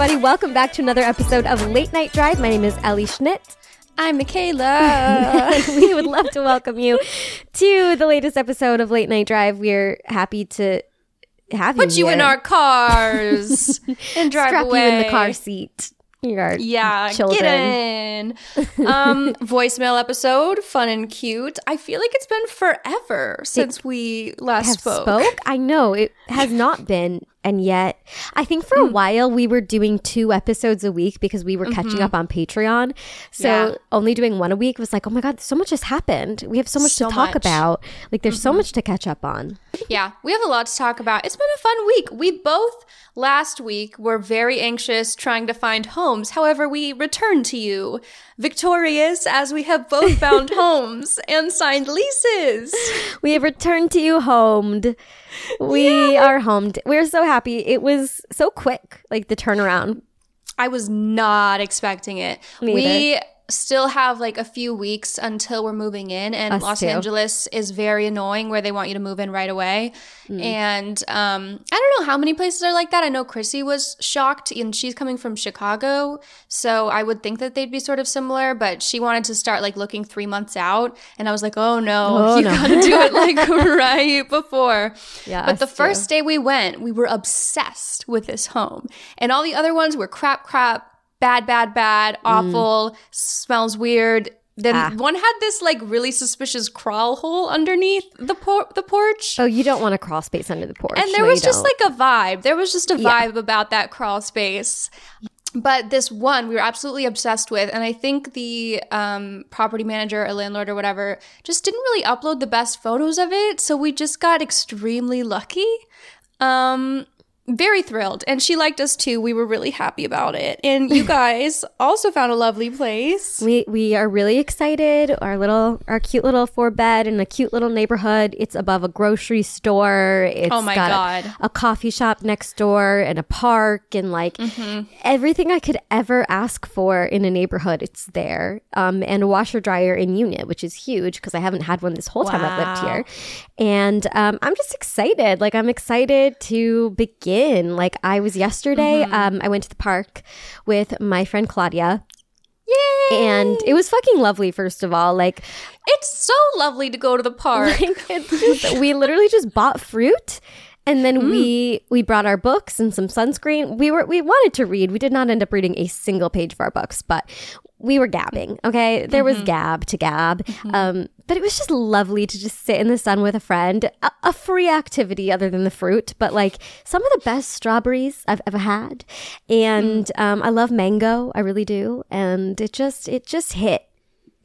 Everybody? Welcome back to another episode of Late Night Drive. My name is Ellie Schnitt. I'm Michaela. we would love to welcome you to the latest episode of Late Night Drive. We're happy to have Put you you in our cars and drive Strap away. you in the car seat. Your Yeah, children. get in. Um, voicemail episode, fun and cute. I feel like it's been forever since we last spoke. spoke. I know it has not been, and yet I think for a Hmm. while we were doing two episodes a week because we were catching up on Patreon. So Mm-hmm. Yeah. only doing one a week was like, oh my god, so much has happened. We have so much So to talk much. Mm-hmm. about. Like, there's so much to catch up on. Yeah, we have a lot to talk about. It's been a fun week. We both last week were very anxious trying to find homes. However, we returned to you victorious as we have both found homes and signed leases. We have returned to you homed. We are homed. We're so happy. It was so quick, like the turnaround. I was not expecting it. Me we still have like a few weeks until we're moving in, and Us Los too. Angeles is very annoying where they want you to move in right away. Mm. And um, I don't know how many places are like that. I know Chrissy was shocked, and she's coming from Chicago, so I would think that they'd be sort of similar. But she wanted to start like looking three months out, and I was like, "Oh no, Oh, you no. gotta do it like right before." Yeah, But the too. first day we went, we were obsessed with this home. And all the other ones were crap, crap, bad, bad, bad, awful, smells weird. Then Mm. Ah. one had this like really suspicious crawl hole underneath the por- the porch. Oh, you don't want a crawl space under the porch. and there No, was just don't. like a vibe. There was just a Yeah. vibe about that crawl space. But this one we were absolutely obsessed with. And I think the um, property manager or landlord or whatever just didn't really upload the best photos of it. So we just got extremely lucky. Um, very thrilled. And she liked us too. We were really happy about it. And you guys also found a lovely place. We we are really excited. Our little our cute little four bed in a cute little neighborhood. It's above a grocery store. It's Oh my got God. A, a coffee shop next door and a park and like Mm-hmm. everything I could ever ask for in a neighborhood. It's there. Um, and a washer dryer in unit, which is huge because I haven't had one this whole time I've lived here. And um, I'm just excited. Like I'm excited to begin. Like I was yesterday. Mm-hmm. Um, I went to the park with my friend Claudia Yay! and it was fucking lovely first of all like, it's so lovely to go to the park. like just, we literally just bought fruit and then Mm. we we brought our books and some sunscreen. We were we wanted to read. We did not end up reading a single page of our books but we were gabbing okay? There Mm-hmm. was gab to gab. Um but it was just lovely to just sit in the sun with a friend a, a free activity other than the fruit but like some of the best strawberries i've ever had. And Mm. um i love mango. I really do. And it just it just hit.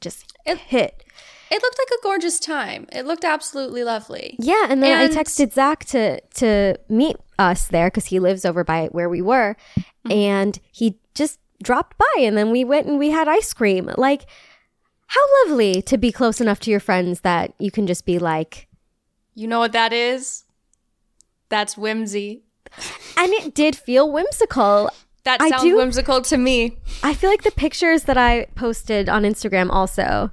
Just It- hit It looked like a gorgeous time. It looked absolutely lovely. Yeah, and then And- I texted Zach to to meet us there because he lives over by where we were, mm-hmm. and he just dropped by, and then we went and we had ice cream. Like, how lovely to be close enough to your friends that you can just be like, You know what that is? That's whimsy. and it did feel whimsical. That sounds do- whimsical to me. I feel like the pictures that I posted on Instagram also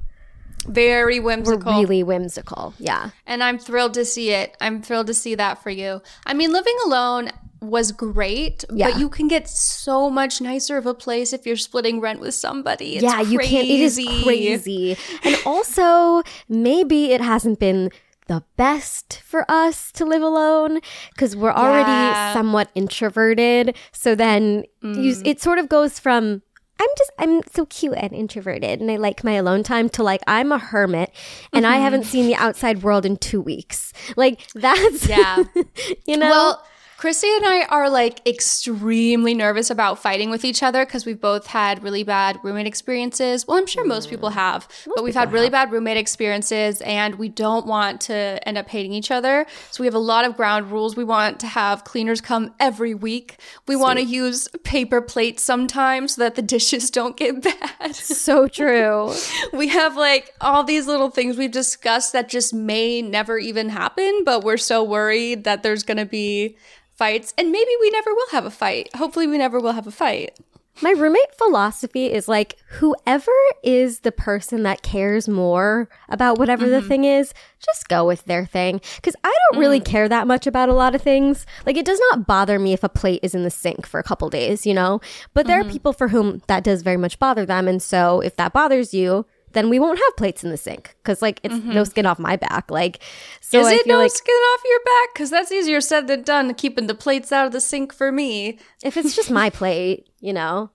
Very were whimsical. really whimsical. Yeah. and I'm thrilled to see it. I'm thrilled to see that for you. I mean, living alone was great, Yeah. but you can get so much nicer of a place if you're splitting rent with somebody. It's yeah, you can't. It is crazy. and also, maybe it hasn't been the best for us to live alone because we're already Yeah. somewhat introverted. So then you, Mm. it sort of goes from I'm just I'm so cute and introverted and I like my alone time to like I'm a hermit and Mm-hmm. I haven't seen the outside world in 2 weeks. Like that's Yeah. you know. Well, Chrissy and I are like extremely nervous about fighting with each other because we've both had really bad roommate experiences. Well, I'm sure most people Mm. have, but we've had really bad roommate experiences and we don't want to end up hating each other. So we have a lot of ground rules. We want to have cleaners come every week. We want to use paper plates sometimes so that the dishes don't get bad. So true. we have like all these little things we've discussed that just may never even happen, but we're so worried that there's going to be fights. And maybe we never will have a fight. Hopefully, we never will have a fight. My roommate philosophy is like whoever is the person that cares more about whatever the mm-hmm. thing is, just go with their thing. Because I don't really mm. care that much about a lot of things. Like it does not bother me if a plate is in the sink for a couple days, you know? But there are mm-hmm. people for whom that does very much bother them. And so if that bothers you, then we won't have plates in the sink because like it's no mm-hmm. skin off my back. Like, so Is I it no like skin off your back? Because that's easier said than done, keeping the plates out of the sink for me. if it's just my plate, you know,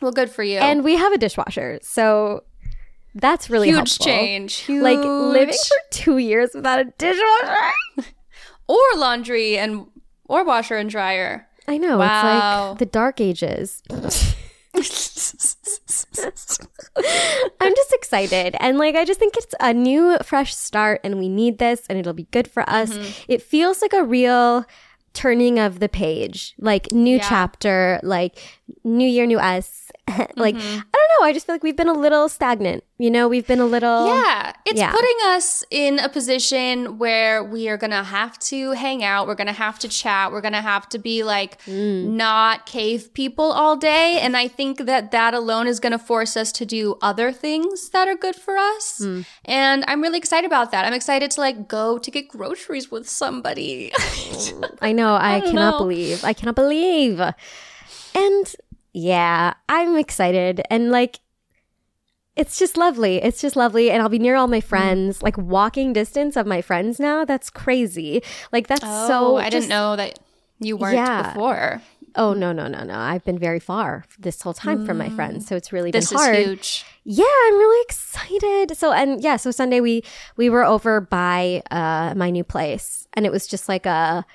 Well, good for you. and we have a dishwasher. So that's really huge helpful. change. Huge. like living for two years without a dishwasher. or laundry and or washer and dryer. I know Wow. it's like the dark ages. Excited, and like I just think it's a new, fresh start, and we need this, and it'll be good for us. Mm-hmm. It feels like a real turning of the page, like new Yeah. chapter, like new year, new us. like Mm-hmm. I don't know, I just feel like we've been a little stagnant. You know, we've been a little Yeah, it's Yeah. putting us in a position where we are gonna have to hang out. We're gonna have to chat. We're gonna have to be like not cave people all day. And I think that that alone is gonna force us to do other things that are good for us. And I'm really excited about that. I'm excited to like go to get groceries with somebody. I know. I, don't cannot know. believe. I cannot believe. And yeah, I'm excited. And like, it's just lovely. It's just lovely. And I'll be near all my friends, like walking distance of my friends now. That's crazy. Like, that's so. Oh, I just- didn't know that you weren't Yeah. before. Oh, no, no, no, no. I've been very far this whole time from my friends. So it's really This been is hard. huge. Yeah, I'm really excited. So and yeah, so Sunday we we were over by uh my new place and it was just like a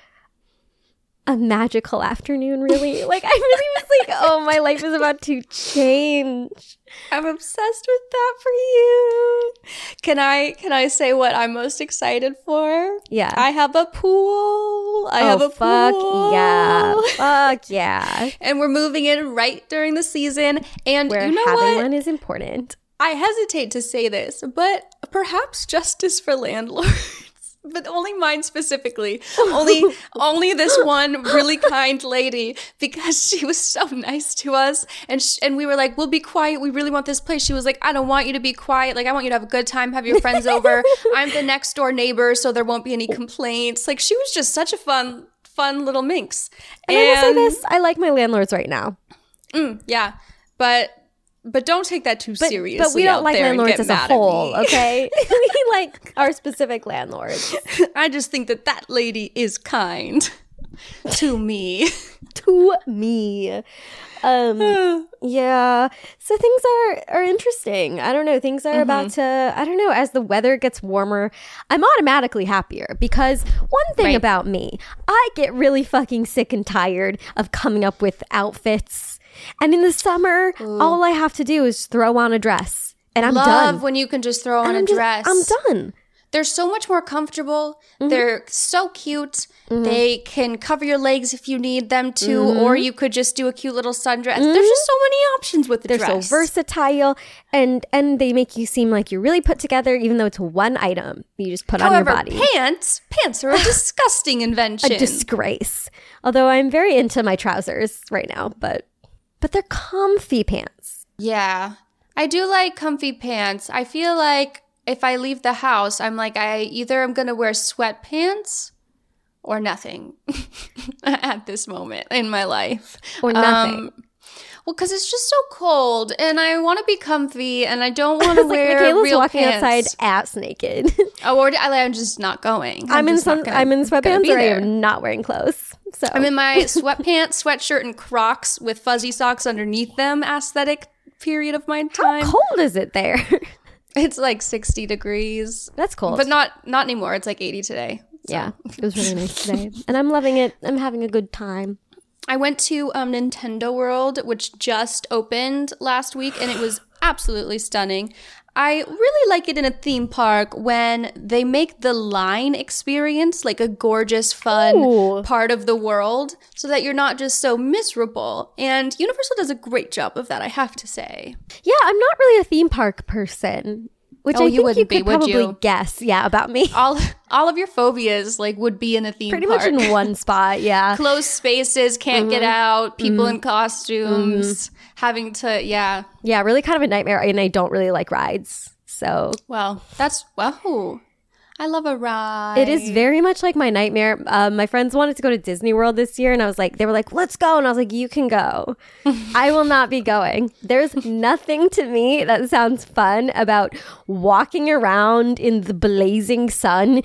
a magical afternoon really. like I really was like, "Oh, my life is about to change." I'm obsessed with that for you. Can I can I say what I'm most excited for? Yeah. I have a pool. I have oh, a fuck pool. yeah. Fuck yeah. And we're moving in right during the season. And Where you know having what? one is important. I hesitate to say this, but perhaps justice for landlords. But only mine specifically. Only only this one really kind lady because she was so nice to us and sh- and we were like, "We'll be quiet. We really want this place." She was like, "I don't want you to be quiet. Like I want you to have a good time, have your friends over. I'm the next door neighbor, so there won't be any complaints." Like she was just such a fun fun little minx. And I will say this, I like my landlords right now. Mm, yeah. But but don't take that too But, seriously. but we don't out like landlords as a whole, okay? we like our specific landlords. I just think that that lady is kind to me. to me. Um yeah. So things are are interesting. I don't know. Things are about to I don't know, as the weather gets warmer, I'm automatically happier because one thing Right. about me, I get really fucking sick and tired of coming up with outfits. And in the summer, all I have to do is throw on a dress and I'm Love done. when you can just throw on And a I'm just- dress. I'm done. They're so much more comfortable. Mm-hmm. They're so cute. They can cover your legs if you need them to, or you could just do a cute little sundress. There's just so many options with the Mm-hmm. They're dress. so versatile and and they make you seem like you're really put together even though it's one item you just put However, on your body. pants, pants are a disgusting invention. a disgrace. Although I'm very into my trousers right now, but but they're comfy pants. Yeah. I do like comfy pants. I feel like if I leave the house, I'm like, I either am going to wear sweatpants or nothing at this moment in my life. Or nothing. Um, well, because it's just so cold and I want to be comfy and I don't want to It's like wear Michaela's real walking pants. outside ass naked. Oh, or I- I'm just not going. I'm, in just not some, gonna- I'm in sweatpants or I am not wearing clothes. So I'm in my sweatpants, sweatshirt, and Crocs with fuzzy socks underneath them. Aesthetic period of my time. how cold is it there? It's like 60 degrees. That's cold. But not not anymore. It's like 80 today. Yeah, it was really nice today, and I'm loving it. I'm having a good time. I went to um, Nintendo World, which just opened last week, and it was absolutely stunning. I really like it in a theme park when they make the line experience like a gorgeous, fun Ooh. part of the world so that you're not just so miserable. And Universal does a great job of that, I have to say. Yeah, I'm not really a theme park person, which Oh, I you think you could be, would probably you? guess. Yeah, about me. All all of your phobias like would be in a theme Pretty park. much in one spot. Yeah. Closed spaces, can't get Mm-hmm. out, people in costumes, having to yeah. Yeah, really kind of a nightmare, and I don't really like rides. So Well, that's wow. I love a ride. it is very much like my nightmare. Um, my friends wanted to go to Disney World this year, and I was like, they were like, let's go. And I was like, you can go. I will not be going. There's nothing to me that sounds fun about walking around in the blazing sun,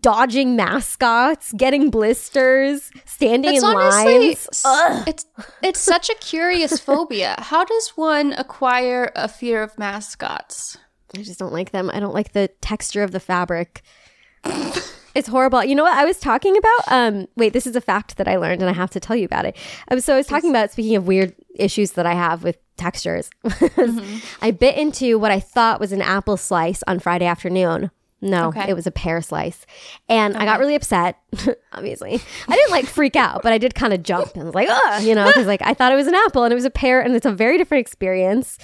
dodging mascots, getting blisters, standing It's in honestly lines. it's it's such a curious phobia. How does one acquire a fear of mascots? I just don't like them. I don't like the texture of the fabric. It's horrible. You know what I was talking about? Um, wait, this is a fact that I learned, and I have to tell you about it. Was so I was talking about speaking of weird issues that I have with textures. I bit into what I thought was an apple slice on Friday afternoon. No, Okay. it was a pear slice, and I got really upset. Obviously, I didn't like freak out, but I did kind of jump and was like, "Ugh," you know, because like I thought it was an apple and it was a pear, and it's a very different experience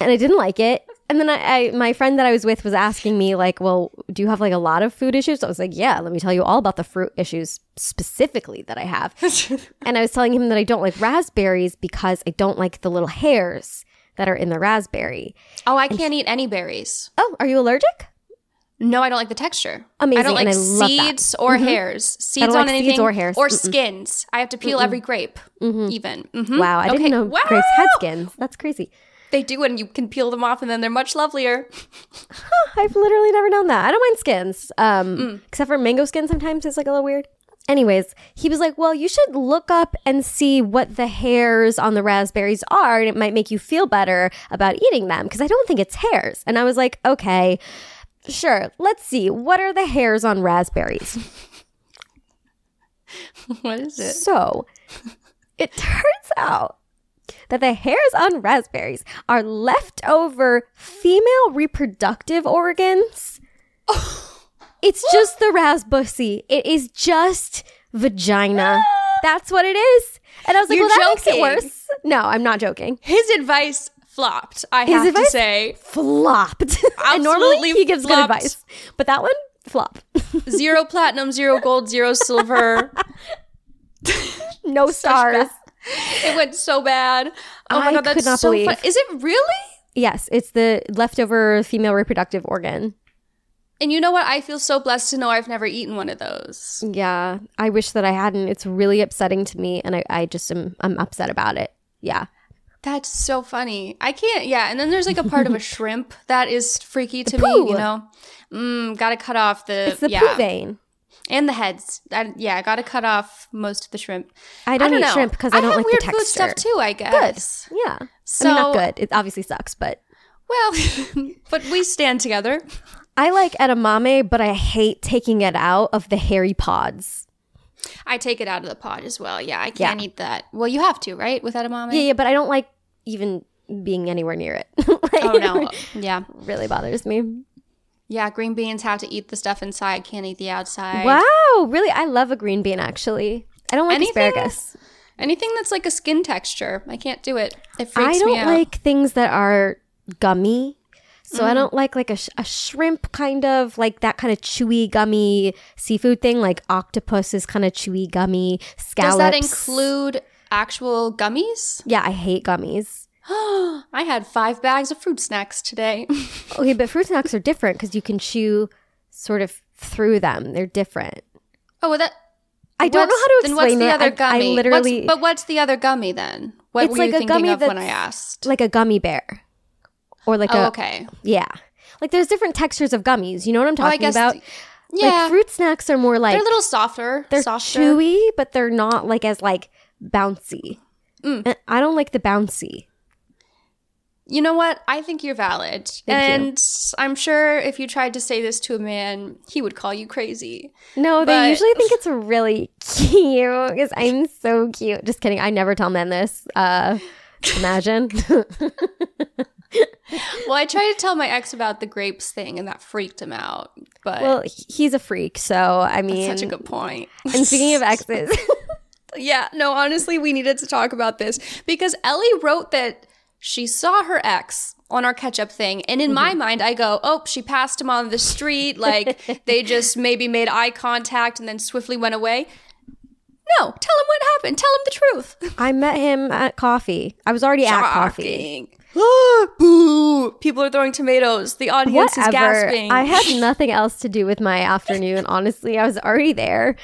and I didn't like it. And then I, I, my friend that I was with was asking me like, "Well, do you have like a lot of food issues?" I was like, "Yeah, let me tell you all about the fruit issues specifically that I have." and I was telling him that I don't like raspberries because I don't like the little hairs that are in the raspberry. Oh, I can't eat any berries. Oh, are you allergic? No, I don't like the texture. Amazing, I don't like and I. Mm-hmm. seeds or hairs. Seeds don't on like seeds anything or hairs. or Mm-mm. skins. I have to peel every grape, even. Mhm. Wow, I Okay, didn't know wow! grapes had skins. That's crazy. They do, and you can peel them off, and then they're much lovelier. I've literally never known that. I don't mind skins, um, Mm. except for mango skin. Sometimes it's like a little weird. Anyways, he was like, "Well, you should look up and see what the hairs on the raspberries are, and it might make you feel better about eating them." Because I don't think it's hairs. And I was like, "Okay, sure. Let's see. What are the hairs on raspberries?" what is it? So, it turns out that the hairs on raspberries are leftover female reproductive organs. It's just the raspberry. It is just vagina. Ah. That's what it is. And I was like, You're well, that makes it worse. No, I'm not joking. His advice flopped. I His have to say, Flopped. and normally he gives flopped. good advice. But that one, flop. zero platinum, zero gold, zero silver. no stars. It went so bad. Oh my I god, that's so believe. fun. Is it really? Yes, it's the leftover female reproductive organ. And you know what? I feel so blessed to know I've never eaten one of those. Yeah, I wish that I hadn't. It's really upsetting to me, and I, I just am I'm upset about it. Yeah, That's so funny. I can't. Yeah, and then there's like a part of a shrimp that is freaky to me. You know, mm, gotta cut off the it's the yeah, poo vein. And the heads. I, yeah, I gotta cut off most of the shrimp. I don't, eat know. shrimp because I don't have like the weird texture. food stuff too. I guess. Good. Yeah, So I mean not good. It obviously sucks, but Well, but we stand together. I like edamame, but I hate taking it out of the hairy pods. I take it out of the pod as well. Yeah, I can't eat that. Well, you have to, right? With edamame. Yeah, yeah, but I don't like even being anywhere near it. Like, Oh no. Yeah. really bothers me. Yeah. Green beans have to eat the stuff inside. Can't eat the outside. Wow, really? I love a green bean. Actually, I don't like Anything- asparagus. Anything that's like a skin texture, I can't do it. It freaks me out. I don't like things that are gummy. So Mm. I don't like like a, sh- a shrimp kind of like that kind of chewy gummy seafood thing. Like octopus is kind of chewy gummy. Scallops. Does that include actual gummies? Yeah, I hate gummies. I had five bags of fruit snacks today. Okay, but fruit snacks are different because you can chew sort of through them. They're different. oh, well, that. I don't know how to then explain what's the it. other I- gummy? I, What's- literally but what's the other gummy then? What It's were like you a thinking gummy of when I that's asked? like a gummy bear, or like Oh, a okay. yeah. Like there's different textures of gummies. You know what I'm Well, I talking guess. about? Yeah. Like fruit snacks are more like they're a little softer. they're softer. chewy, but they're not like as like bouncy. Mm. And I don't like the bouncy. You know what? I think you're valid. Thank you. and I'm sure if you tried to say this to a man, he would call you crazy. No, they usually think it's really cute because I'm so cute. Just kidding. I never tell men this. Uh, imagine. Well, I tried to tell my ex about the grapes thing and that freaked him out. But well, he's a freak. So, I mean, such a good point. and speaking of exes, Yeah, no, honestly, we needed to talk about this because Ellie wrote that she saw her ex on our catch up thing. And in my mm-hmm. mind, I go, oh, she passed him on the street. Like they just maybe made eye contact and then swiftly went away. No, tell him what happened. Tell him the truth. I met him at coffee. I was already at coffee. Boo! People are throwing tomatoes. The audience is gasping. I had nothing else to do with my afternoon. Honestly, I was already there,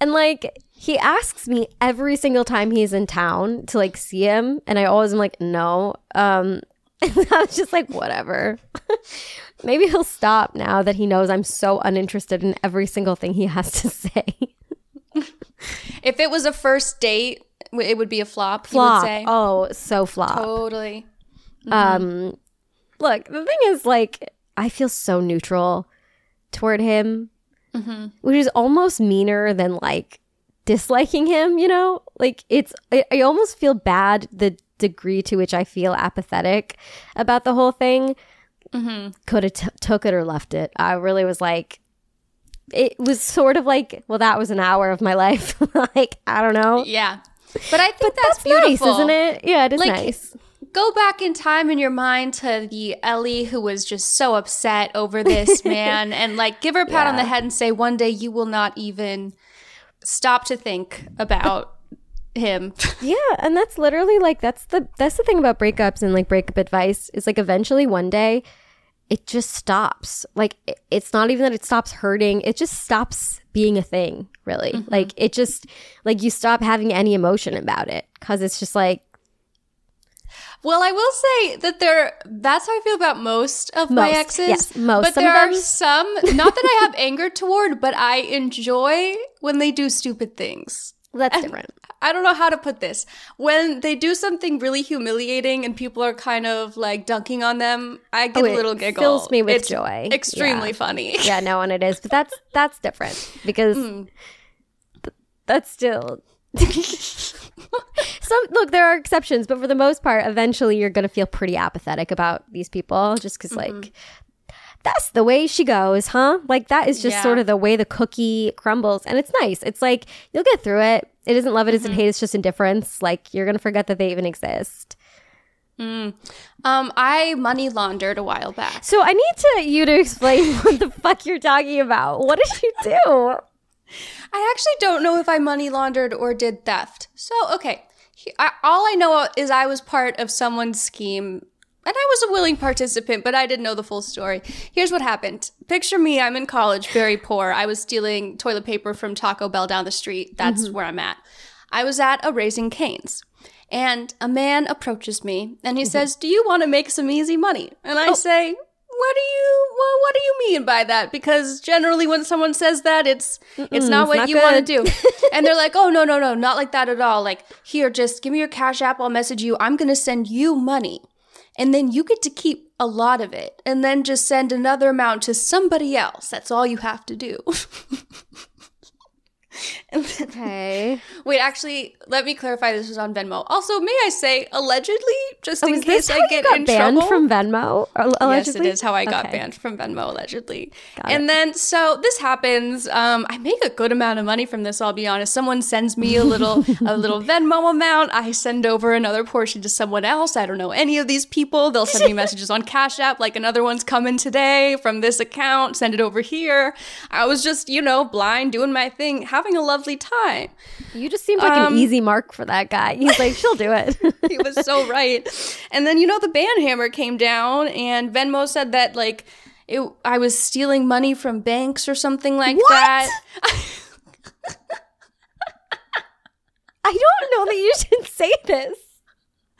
and like he asks me every single time he's in town to like see him, and I always am like, no. Um, and I was just like, whatever. Maybe he'll stop now that he knows I'm so uninterested in every single thing he has to say. if it was a first date, it would be a flop. Flop. would say. Oh, so flop. Totally. Um, look, the thing is, like, I feel so neutral toward him, which is almost meaner than like disliking him. You know, like it's. I, I almost feel bad the degree to which I feel apathetic about the whole thing. Mm-hmm. Could have t- took it or left it. I really was like. It was sort of like, well, that was an hour of my life. like, I don't know. Yeah. But I think that's, That's nice, isn't it? Yeah, it is Like, nice. Go back in time in your mind to the Ellie who was just so upset over this man and like give her a pat on the head and say, one day you will not even stop to think about him. Yeah, and that's literally like that's the that's the thing about breakups and like breakup advice is like eventually one day it just stops. Like it- it's not even that it stops hurting, it just stops being a thing, really. Mm-hmm. Like it just like you stop having any emotion about it cuz it's just like well, I will say that there that's how I feel about most of my Most, exes. yes, most. But there are some not that I have anger toward, but I enjoy when they do stupid things. that's different. I don't know how to put this. When they do something really humiliating and people are kind of like dunking on them, I get Oh, a little giggle. It fills me with It's joy. Extremely Yeah. funny. Yeah, no, and it is, but that's that's different because hmm. th- that's still some look there are exceptions but for the most part eventually you're going to feel pretty apathetic about these people just because mm-hmm. like that's the way she goes huh? Like that is just Yeah. sort of the way the cookie crumbles and it's nice. It's like you'll get through it. It isn't love it isn't mm-hmm. hate it's just indifference. Like you're going to forget that they even exist. Mm. Um, I money laundered a while back. so i need to you to explain what the fuck you're talking about. What did you do I actually don't know if I money laundered or did theft. So, okay. He- I, all I know is I was part of someone's scheme and I was a willing participant, but I didn't know the full story. Here's what happened. Picture me, I'm in college, very poor. I was stealing toilet paper from Taco Bell down the street. That's mm-hmm. where I'm at. I was at a Raising Canes. And a man approaches me and he mm-hmm. says, Do you want to make some easy money? And I oh. say, what do you well, what do you mean by that? Because generally when someone says that, it's it's not it's what not you want to do. and they're like, "Oh, no, no, no, not like that at all. Like, here, just give me your cash app, I'll message you. I'm going to send you money." And then you get to keep a lot of it and then just send another amount to somebody else. That's all you have to do. Then- okay Wait, actually, let me clarify. This was on Venmo. Also, may I say, allegedly, just in Oh, this case I get got in banned trouble. from Venmo? Or- Yes, Allegedly? it is how I got Okay. banned from Venmo allegedly. Got and then so this happens. Um, I make a good amount of money from this. I'll be honest. Someone sends me a little a little Venmo amount. I send over another portion to someone else. I don't know any of these people. They'll send me messages on Cash App, like another one's coming today from this account. Send it over here. I was just you know blind doing my thing, having a lovely time. You just seemed like Um, an easy mark for that guy. He's like, she'll do it. he was so right. And then you know the band hammer came down and Venmo said that like it, I was stealing money from banks or something like What? that. I don't know that you should say this.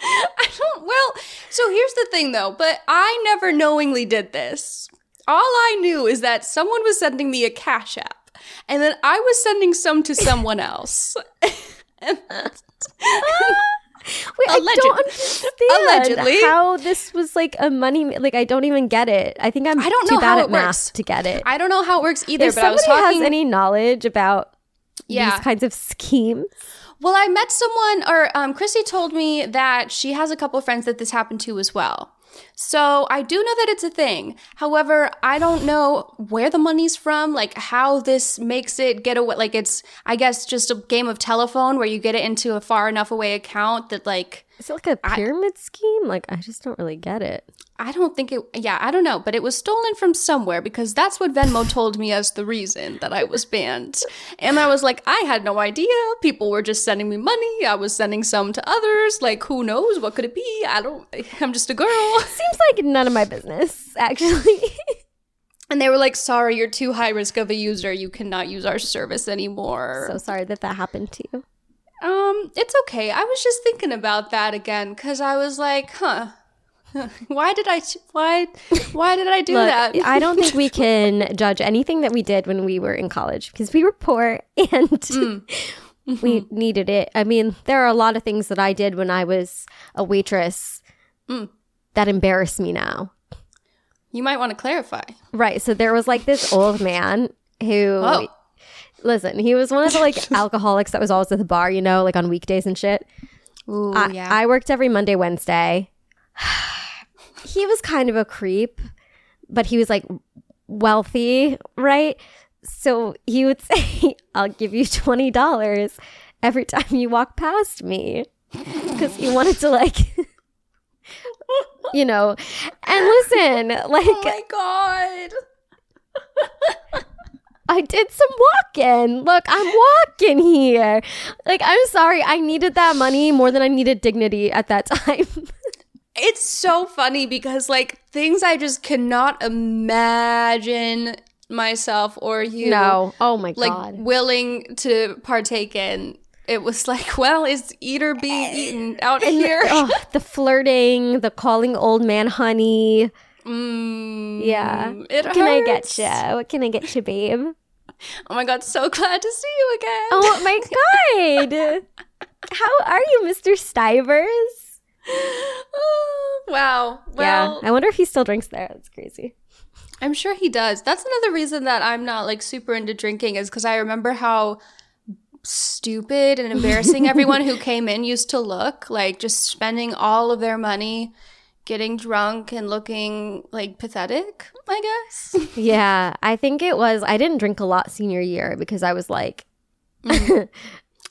I don't well, so here's the thing though, but I never knowingly did this. All I knew is that someone was sending me a cash app and then I was sending some to someone else. and, Wait, I don't understand Allegedly. how this was like a money. Like, I don't even get it. I think I'm I don't too know bad how at math to get it. I don't know how it works either, if but I was somebody talking. has any knowledge about Yeah. these kinds of schemes, well, I met someone, or um, Chrissy told me that she has a couple friends that this happened to as well. So I do know that it's a thing. However, I don't know where the money's from, like how this makes it get away. Like it's, I guess, just a game of telephone where you get it into a far enough away account that like is it like a pyramid scheme? Like, I just don't really get it. I don't think it, yeah, I don't know, but it was stolen from somewhere because that's what Venmo told me as the reason that I was banned. And I was like, I had no idea. People were just sending me money. I was sending some to others. Like, who knows? What could it be? I don't, I'm just a girl. Seems like none of my business, actually. And they were like, sorry, you're too high risk of a user. You cannot use our service anymore. so sorry that that happened to you. Um, it's okay. I was just thinking about that again because I was like, huh. Why did I? Why? Why did I do Look, that? I don't think we can judge anything that we did when we were in college because we were poor and Mm. we needed it. I mean, there are a lot of things that I did when I was a waitress Mm. that embarrass me now. you might want to clarify. Right. So there was like this old man who, Oh. Listen, he was one of the like alcoholics that was always at the bar, you know, like on weekdays and shit. Ooh, I, yeah. I worked every Monday, Wednesday. he was kind of a creep, but he was like wealthy, right? So he would say, I'll give you $20 every time you walk past me. Because he wanted to, like, you know, and listen, oh like, oh my god. I did some walking. Look, I'm walking here. Like, I'm sorry. I needed that money more than I needed dignity at that time. It's so funny because like things I just cannot imagine myself or you no. Oh my like God. willing to partake in. It was like, well, is eat or be eaten out here? oh, the flirting, the calling old man honey. Mm, Yeah. It What can I get you? What can I get you, babe? Oh my god, so glad to see you again. Oh my God. How are you, Mr. Stivers? Oh, wow. Well, yeah. I wonder if he still drinks there. That's crazy. I'm sure he does. That's another reason that I'm not like super into drinking is because I remember how stupid and embarrassing everyone who came in used to look. Like just spending all of their money getting drunk and looking like pathetic, I guess. Yeah. I think it was, I didn't drink a lot senior year because I was like,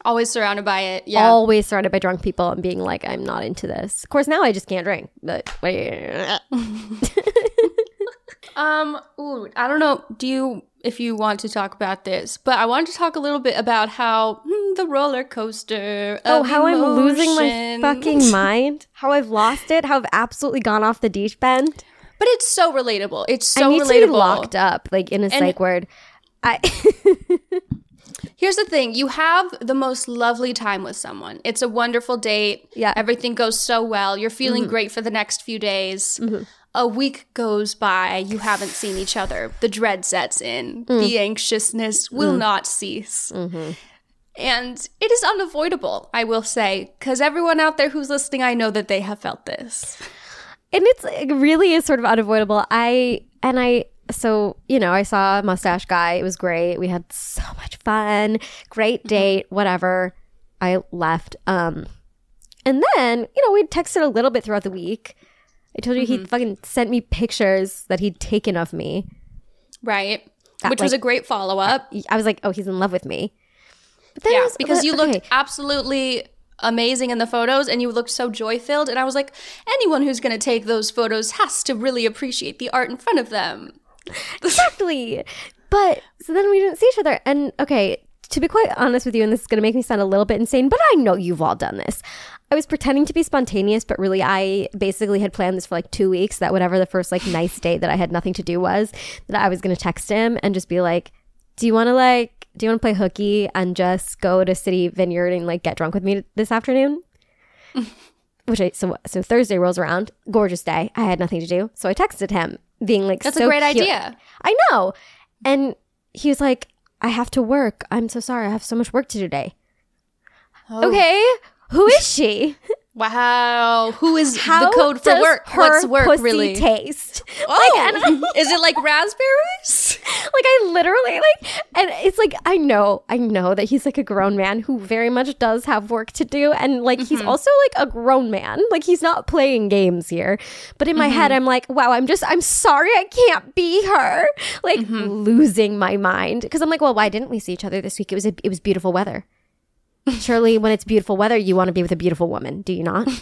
Always surrounded by it. Yeah. always surrounded by drunk people and being like, I'm not into this. Of course, now I just can't drink. But Um, ooh, I don't know. Do you, if you want to talk about this, but I wanted to talk a little bit about how hmm, the roller coaster. oh, how I'm losing my fucking mind. How I've lost it. How I've absolutely gone off the deep end. But it's so relatable. It's so I need relatable. to be locked up, like in a psych ward. I Here's the thing you have the most lovely time with someone. It's a wonderful date. Yeah. Mm-hmm. Everything goes so well. You're feeling great for the next few days. A week goes by. You haven't seen each other. The dread sets in. Mm. The anxiousness will not cease. Mm-hmm. And it is unavoidable, I will say, because everyone out there who's listening, I know that they have felt this. and it's it really is sort of unavoidable. I and I so you know I saw a mustache guy. It was great. We had so much fun. Great date. Whatever. I left. Um, and then you know we texted a little bit throughout the week. I told you he mm-hmm. fucking sent me pictures that he'd taken of me. Right? That, Which was a great follow up. I was like, oh, he's in love with me. But then Yeah, was- because but- you okay. looked absolutely amazing in the photos and you looked so joy filled. And I was like, anyone who's going to take those photos has to really appreciate the art in front of them. exactly. But so then we didn't see each other. And okay, to be quite honest with you, and this is going to make me sound a little bit insane, but I know you've all done this. I was pretending to be spontaneous, but really I basically had planned this for like two weeks that whatever the first like nice date that I had nothing to do was, that I was going to text him and just be like, do you want to like, do you want to play hooky and just go to City Vineyard and like get drunk with me this afternoon? Which I, so, so Thursday rolls around, gorgeous day. I had nothing to do. So I texted him being like, That's so a great cute. idea. I know. And he was like, I have to work. I'm so sorry. I have so much work to do today. Oh. Okay. Who is she? Wow. Who is How the code for work? Her What's work pussy really? taste? Oh, is it like raspberries? like I literally like and it's like I know I know that he's like a grown man who very much does have work to do and like he's Mm-hmm. also like a grown man like he's not playing games here but in my head Mm-hmm. I'm like wow I'm just I'm sorry I can't be her like Mm-hmm. losing my mind because I'm like well why didn't we see each other this week it was a, it was beautiful weather surely when it's beautiful weather you want to be with a beautiful woman do you not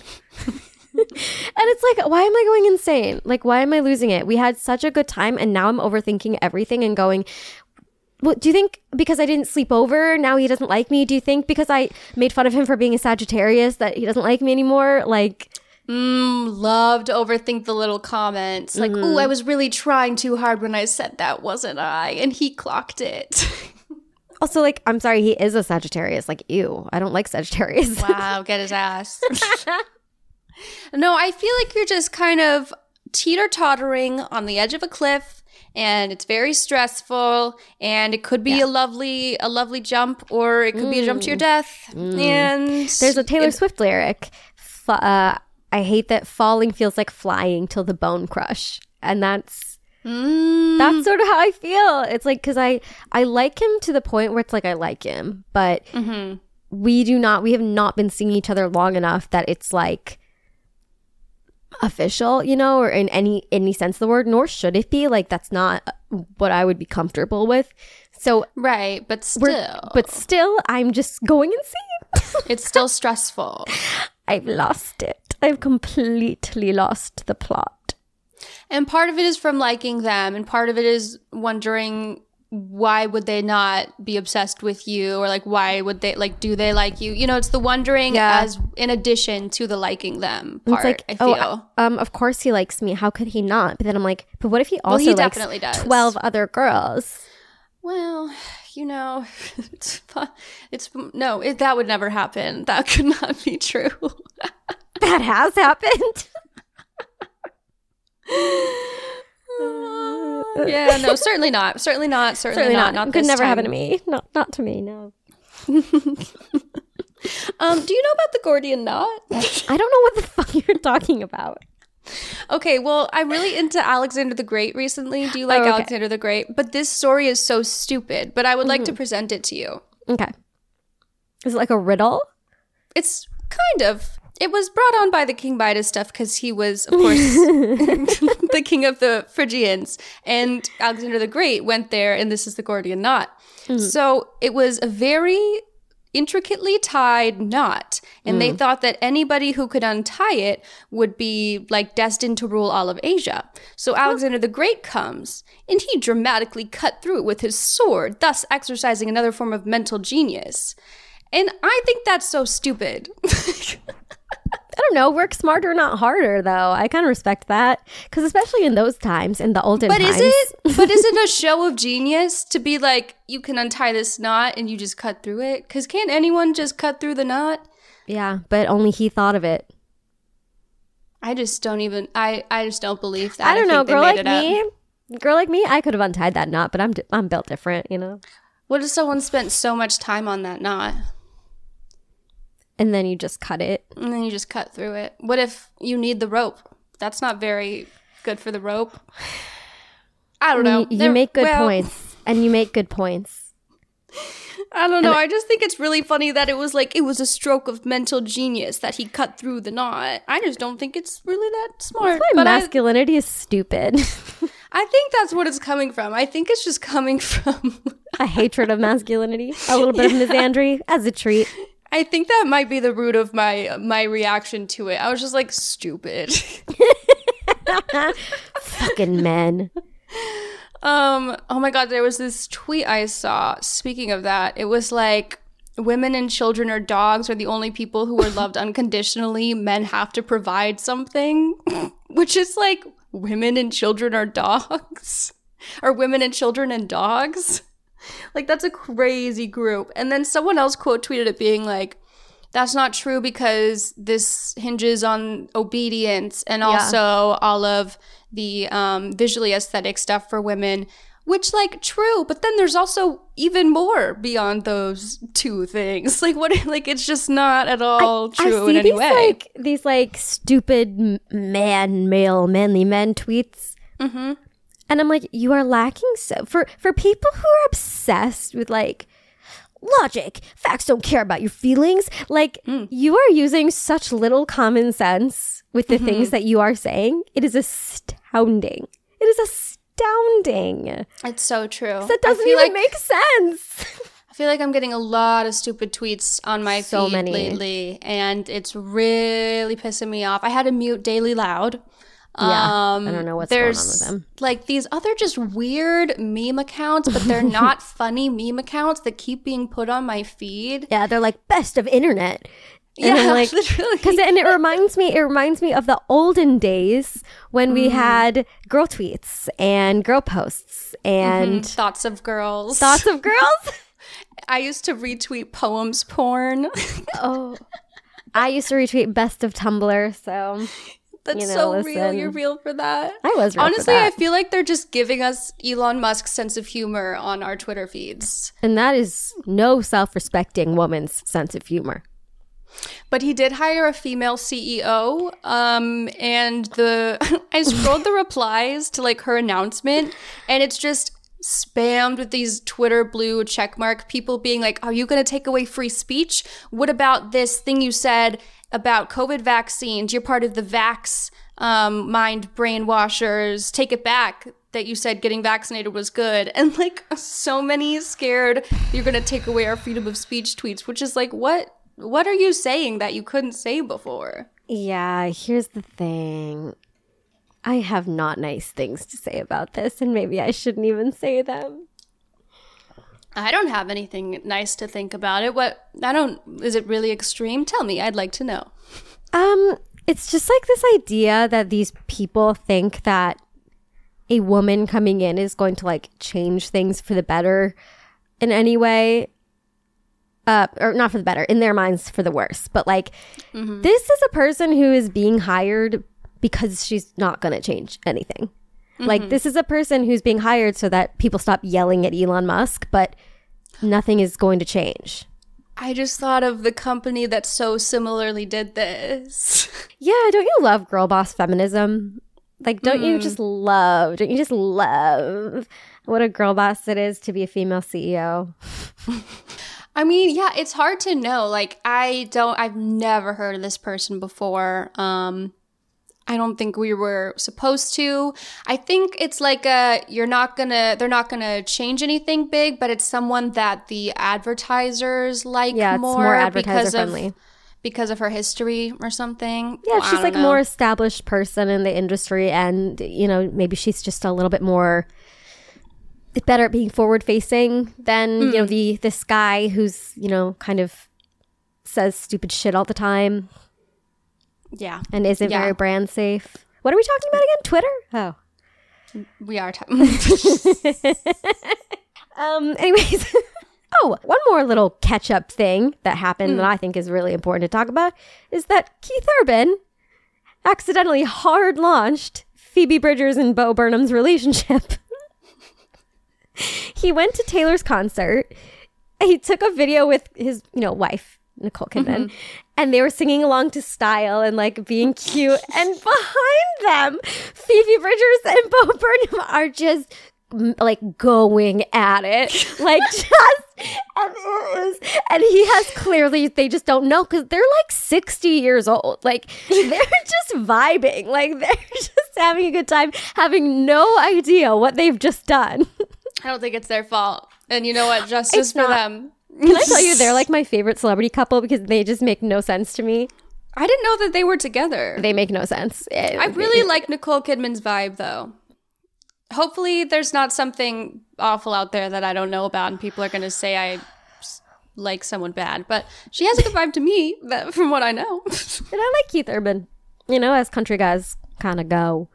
And it's like, why am I going insane? Like, why am I losing it? We had such a good time, and now I'm overthinking everything and going, well, do you think because I didn't sleep over, now he doesn't like me? Do you think because I made fun of him for being a Sagittarius that he doesn't like me anymore? Like, Mm, love to overthink the little comments. Like, ooh, I was really trying too hard when I said that, wasn't I? And he clocked it. also, like, I'm sorry, he is a Sagittarius. Like, ew, I don't like Sagittarius. wow, get his ass. no, I feel like you're just kind of teeter tottering on the edge of a cliff. And it's very stressful, and it could be a lovely, a lovely jump, or it could be a jump to your death. And There's a Taylor Swift lyric. F- uh, I hate that falling feels like flying till the bone crush, and that's Mm, that's sort of how I feel. It's like because I I like him to the point where it's like I like him, but mm-hmm. we do not. We have not been seeing each other long enough that it's like official, you know, or in any any sense of the word. Nor should it be. Like that's not what I would be comfortable with. So right, but still, but still, I'm just going insane. it's still stressful. I've lost it. I've completely lost the plot. And part of it is from liking them, and part of it is wondering why would they not be obsessed with you, or like why would they like do they like you? You know, it's the wondering Yeah. as in addition to the liking them part. It's like, I feel. oh, um, of course he likes me. How could he not? But then I'm like, but what if he Well, also he likes definitely does. twelve other girls? well, you know, it's. It's no, it, that would never happen. That could not be true. That has happened. yeah, no, certainly not. Certainly not. Certainly, Certainly not. not. Not Could never time. happen to me. Not not to me. No. Um, do you know about the Gordian knot? I don't know what the fuck you're talking about. Okay, well, I'm really into Alexander the Great recently. Do you like Oh, okay. Alexander the Great? But this story is so stupid, but I would like to Mm-hmm. present it to you. Okay. Is it like a riddle? It's kind of. It was brought on by the King Midas stuff because he was, of course, the king of the Phrygians. And Alexander the Great went there, and this is the Gordian knot. Mm-hmm. So it was a very intricately tied knot. And Mm. they thought that anybody who could untie it would be like destined to rule all of Asia. So Alexander the Great comes and he dramatically cut through it with his sword, thus exercising another form of mental genius. And I think that's so stupid. I don't know. Work smarter, not harder, though. I kind of respect that because, especially in those times, in the olden But times. is it but is it a show of genius to be like you can untie this knot and you just cut through it? Cuz can't anyone just cut through the knot? Yeah, but only he thought of it. I just don't even I I just don't believe that. I don't know. Girl like it up. me, girl like me, I could have untied that knot, but I'm I'm built different, you know. What if someone spent so much time on that knot And then you just cut it. and then you just cut through it? What if you need the rope? That's not very good for the rope. I don't know. You, you make good well, points, and you make good points. I don't know. I just think it's really funny that it was like it was a stroke of mental genius that he cut through the knot. I just don't think it's really that smart. But I, masculinity is stupid. I think that's what it's coming from. I think it's just coming from. a hatred of masculinity, a little bit of misandry as a treat. I think that might be the root of my my reaction to it. I was just like stupid. Fucking men. Um, oh my god, there was this tweet I saw. Speaking of that, it was like women and children or dogs are the only people who are loved unconditionally. Men have to provide something, which is like women and children are dogs, or women and children and dogs. Like that's a crazy group. And then someone else quote tweeted it being like, that's not true because this hinges on obedience and also all of the um, visually aesthetic stuff for women Which, like, true, but then there's also even more beyond those two things. Like, what? Like, it's just not at all true in any these way. like these like stupid man, male, manly men tweets, mm-hmm. And I'm like, you are lacking so for for people who are obsessed with like logic, facts don't care about your feelings. Like Mm. you are using such little common sense with the Mm-hmm. things that you are saying. It is astounding. It is astounding. It's so true. That doesn't even like, make sense. I feel like I'm getting a lot of stupid tweets on my So feed many. lately, and it's really pissing me off. I had to mute Daily Loud. Yeah, Um, I don't know what's going on with there's, them. Like these other just weird meme accounts, but they're not funny meme accounts that keep being put on my feed. Yeah, they're like best of internet. And Yeah, like, literally. because and it reminds me, it reminds me of the olden days when we had girl tweets and girl posts and Thoughts of girls. thoughts of girls. I used to retweet poems porn. oh, I used to retweet best of Tumblr, so That's You know, so real. You're real for that. I was real for Honestly, I feel like they're just giving us Elon Musk's sense of humor on our Twitter feeds. and that is no self-respecting woman's sense of humor. But he did hire a female CEO. Um, and the I scrolled the replies to like her announcement, and it's just spammed with these Twitter blue checkmark people being like, "Are you going to take away free speech? What about this thing you said about COVID vaccines? You're part of the vax um, mind brainwashers. Take it back." That you said getting vaccinated was good, and like so many scared you're gonna take away our freedom of speech tweets, which is like, what what are you saying that you couldn't say before? Yeah, here's the thing. I have not nice things to say about this, and maybe I shouldn't even say them. I don't have anything nice to think about it. What I don't is it really extreme? Tell me, I'd like to know. Um, it's just like this idea that these people think that a woman coming in is going to like change things for the better in any way. Uh, or not for the better, in their minds for the worse. But like, this is a person who is being hired because she's not going to change anything. Like, this is a person who's being hired so that people stop yelling at Elon Musk, but nothing is going to change. I just thought of the company that so similarly did this. Yeah, don't you love girl boss feminism? Like, don't you just love, don't you just love what a girl boss it is to be a female CEO? I mean, yeah, it's hard to know. Like, I don't, I've never heard of this person before. Um, I don't think we were supposed to. I think it's like a, you're not gonna, they're not gonna change anything big, but it's someone that the advertisers like Yeah, it's more, more advertiser because friendly. Of, because of her history or something. Yeah, Well, she's like a more established person in the industry, and you know, maybe she's just a little bit more better at being forward facing than you know hmm. the this guy who's you know kind of says stupid shit all the time Yeah, and isn't Yeah. very brand safe. What are we talking about again? Twitter? Oh. we are. T- Um, anyways. oh, one more little catch up thing that happened that I think is really important to talk about is that Keith Urban accidentally hard launched Phoebe Bridgers and Bo Burnham's relationship. he went to Taylor's concert. He took a video with his, you know, wife, Nicole Kidman, mm-hmm. and they were singing along to style and like being cute. and behind them, Phoebe Bridgers and Bo Burnham are just like going at it, like just and it is, and he has clearly they just don't know because they're like sixty years old, like they're just vibing, like they're just having a good time, having no idea what they've just done. I don't think it's their fault. And you know what? Justice It's for not. them. Can I tell you they're like my favorite celebrity couple because they just make no sense to me. I didn't know that they were together. They make no sense. Eh, I really like Nicole Kidman's vibe, though. Hopefully, there's not something awful out there that I don't know about, and people are going to say I like someone bad. But she has a good vibe to me, that, from what I know. And I like Keith Urban, you know, as country guys kind of go.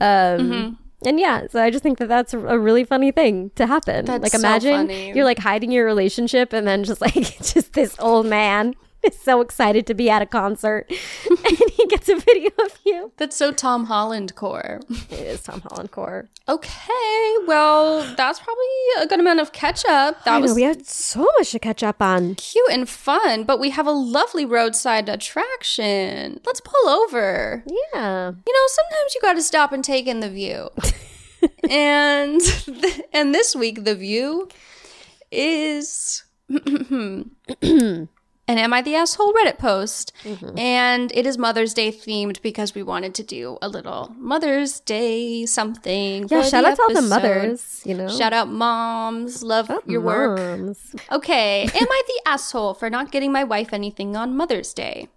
Um, Mm-hmm. And yeah, so I just think that that's a- really funny thing to happen. That's like so imagine funny. you're like hiding your relationship and then just like just this old man is so excited to be at a concert and he gets a video of you. That's so Tom Holland core. It is Tom Holland core. Okay, well, that's probably a good amount of catch up. That I was know, we had so much to catch up on. cute and fun, but we have a lovely roadside attraction. Let's pull over. Yeah. You know, sometimes you got to stop and take in the view. and and this week the view is an Am I the Asshole Reddit post. Mm-hmm. And it is Mother's Day themed because we wanted to do a little Mother's Day something. Yeah, shout out to all the mothers, you know. Shout out moms. Love your work. Okay, am I the asshole for not getting my wife anything on Mother's Day?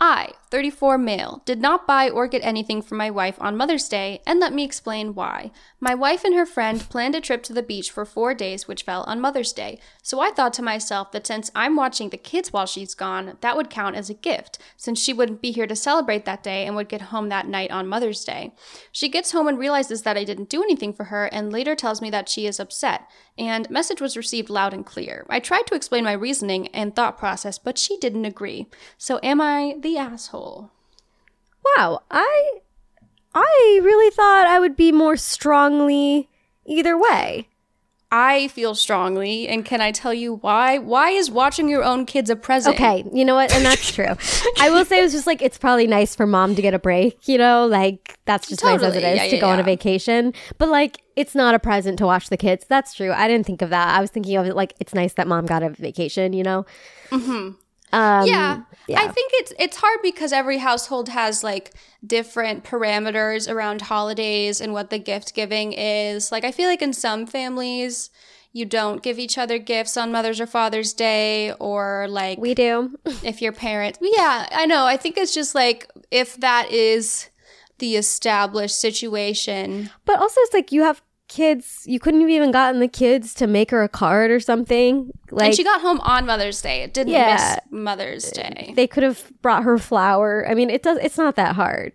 I, 34 male, did not buy or get anything for my wife on Mother's Day, and let me explain why. My wife and her friend planned a trip to the beach for four days, which fell on Mother's Day. So I thought to myself that since I'm watching the kids while she's gone, that would count as a gift, since she wouldn't be here to celebrate that day and would get home that night on Mother's Day. She gets home and realizes that I didn't do anything for her, and later tells me that she is upset. And message was received loud and clear. I tried to explain my reasoning and thought process, but she didn't agree. So am I the asshole? Wow, I I really thought I would be more strongly either way. I feel strongly, and can I tell you why? Why is watching your own kids a present? Okay, you know what? And that's true. I will say it was just like it's probably nice for mom to get a break, you know? Like that's just nice as it Totally. Yeah, to yeah, go on a vacation. But like it's not a present to watch the kids. That's true. I didn't think of that. I was thinking of it like it's nice that mom got a vacation, you know? Mm-hmm. Um, yeah. yeah. I think it's it's hard because every household has like different parameters around holidays and what the gift giving is. Like I feel like in some families you don't give each other gifts on Mother's or Father's Day or like we do. if your parents Yeah, I know. I think it's just like if that is the established situation. But also it's like you have kids, you couldn't have even gotten the kids to make her a card or something. Like and she got home on Mother's Day. It didn't Yeah. miss Mother's Day. they could have brought her flower I mean, it does it's not that hard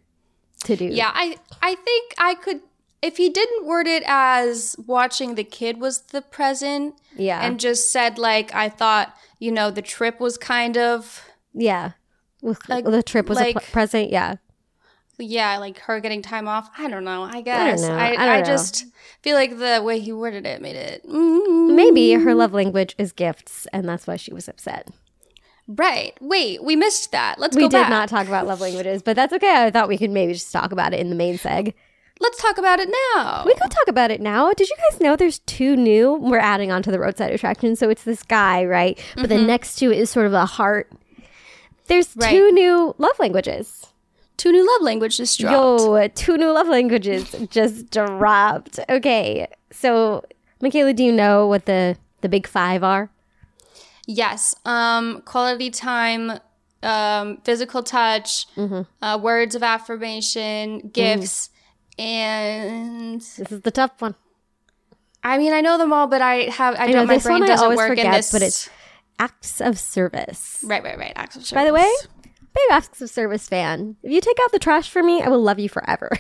to do. Yeah, I I think I could if he didn't word it as watching the kid was the present Yeah. and just said like I thought, you know, the trip was kind of yeah. Like- the trip was a like- present, yeah. Yeah, like her getting time off. I don't know. I guess know. I, I don't I know. just feel like the way he worded it made it mm, Maybe her love language is gifts, and that's why she was upset. right. Wait, we missed that. Let's We go did back. not talk about love languages, but that's okay. I thought we could maybe just talk about it in the main seg. Let's talk about it now. We could talk about it now. Did you guys know there's two new? We're adding on to the roadside attraction. So it's this guy, right? But the next two is sort of a heart. There's Mm-hmm. Right. two new love languages. Two new love languages dropped. Yo, two new love languages just dropped. Okay. So, Michaela, do you know what the, the big five are? Yes. Um, quality time, um, physical touch, Mm-hmm. uh, words of affirmation, gifts, and This is the tough one. I mean I know them all, but I have I, I know don't. My brain doesn't always work in this. but it's acts of service. right, right, right. Acts of service. By the way. Big acts of service fan. If you take out the trash for me, I will love you forever.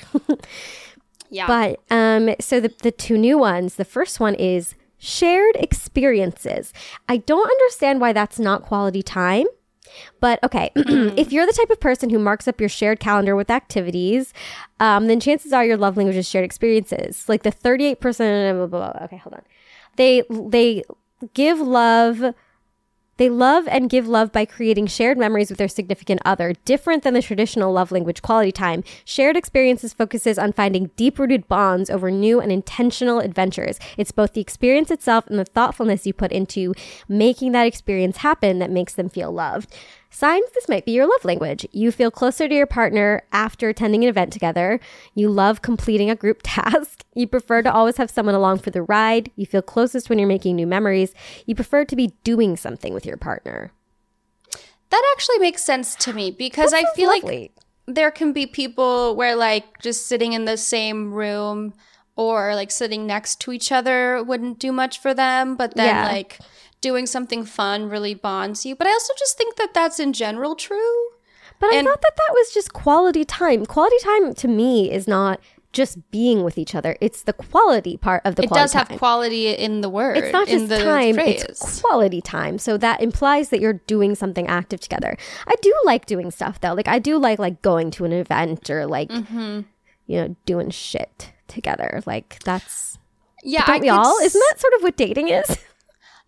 yeah, But um, so the the two new ones. The first one is shared experiences. I don't understand why that's not quality time. But okay, if you're the type of person who marks up your shared calendar with activities, um, then chances are your love language is shared experiences. Like the 38%. Blah, blah, blah. Okay, hold on. They they give love they love and give love by creating shared memories with their significant other, different than the traditional love language quality time. Shared experiences focuses on finding deep rooted bonds over new and intentional adventures. It's both the experience itself and the thoughtfulness you put into making that experience happen that makes them feel loved. Signs this might be your love language. You feel closer to your partner after attending an event together. You love completing a group task. You prefer to always have someone along for the ride. You feel closest when you're making new memories. You prefer to be doing something with your partner. that actually makes sense to me because I feel like there can be people where like just sitting in the same room or like sitting next to each other wouldn't do much for them but then Yeah. like doing something fun really bonds you but i also just think that that's in general true But I thought that that was just quality time. Quality time to me is not just being with each other. It's the quality part of the It quality does have time. quality in the word. It's not just the time, phrase. it's quality time. So that implies that you're doing something active together. I do like doing stuff though. Like I do like like going to an event or like Mm-hmm. you know, doing shit together. Like that's yeah, don't I we all? s- Isn't that sort of what dating is?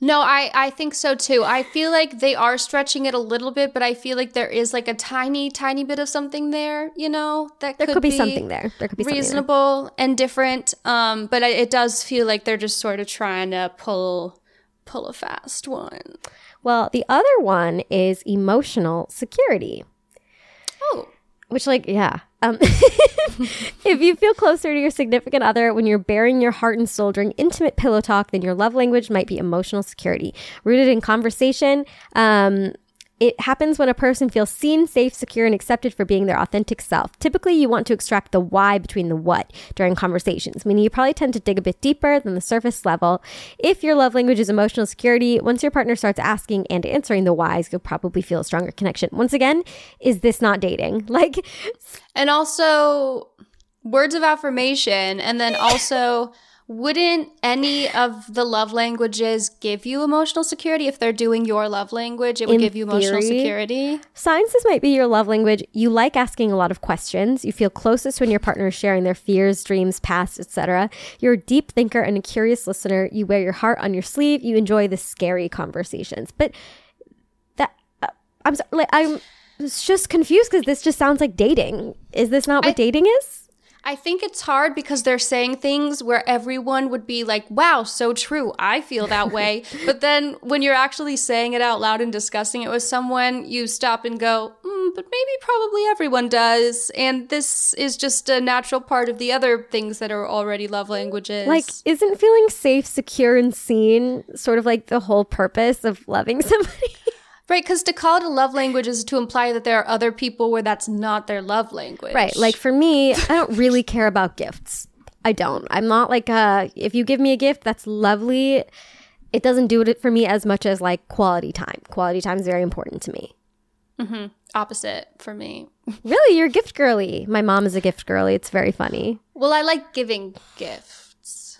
No, I I think so too. I feel like they are stretching it a little bit, but I feel like there is like a tiny, tiny bit of something there. You know, that There could, be, something there. There could be reasonable and different. Um, but it does feel like they're just sort of trying to pull pull a fast one. Well, the other one is emotional security. Which, like, yeah. Um, if you feel closer to your significant other when you're bearing your heart and soul during intimate pillow talk, then your love language might be emotional security. Rooted in conversation, um, it happens when a person feels seen, safe, secure, and accepted for being their authentic self. Typically, you want to extract the why between the what during conversations, meaning you probably tend to dig a bit deeper than the surface level. If your love language is emotional security, once your partner starts asking and answering the whys, you'll probably feel a stronger connection. Once again, is this not dating? Like, and also words of affirmation, and then also. Wouldn't any of the love languages give you emotional security if they're doing your love language? It would In give you emotional theory, security. Signs this might be your love language. You like asking a lot of questions. You feel closest when your partner is sharing their fears, dreams, past, etc. You're a deep thinker and a curious listener. You wear your heart on your sleeve. You enjoy the scary conversations. But that uh, I'm so, like I'm just confused because this just sounds like dating. Is this not what I- dating is? I think it's hard because they're saying things where everyone would be like, wow, so true. I feel that way. but then when you're actually saying it out loud and discussing it with someone, you stop and go, mm, but maybe probably everyone does. And this is just a natural part of the other things that are already love languages. Like, isn't feeling safe, secure, and seen sort of like the whole purpose of loving somebody? Right, because to call it a love language is to imply that there are other people where that's not their love language. Right. Like for me, I don't really care about gifts. I don't. I'm not like uh if you give me a gift, that's lovely. It doesn't do it for me as much as like quality time. Quality time is very important to me. Mm-hmm. Opposite for me. Really, you're gift girly. My mom is a gift girly. It's very funny. Well, I like giving gifts.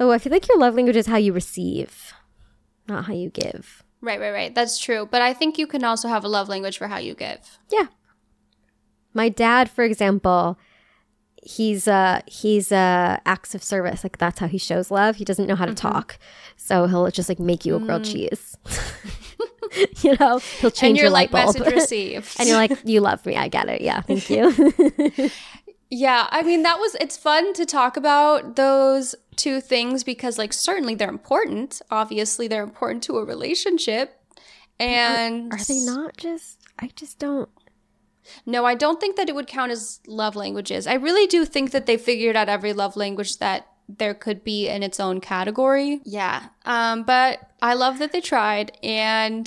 Oh, I feel like your love language is how you receive, not how you give. Right, right, right. That's true. But I think you can also have a love language for how you give. Yeah. My dad, for example, he's uh he's uh acts of service. Like that's how he shows love. He doesn't know how to talk. So he'll just like make you a grilled cheese. you know, he'll change and you're your like light bulb. message received. and you're like, you love me. I get it. Yeah, thank you. Yeah, I mean that was it's fun to talk about those two things because like certainly they're important. Obviously they're important to a relationship. And Are they not just? I just don't. No, I don't think that it would count as love languages. I really do think that they figured out every love language that there could be in its own category. Yeah. Um, but I love that they tried and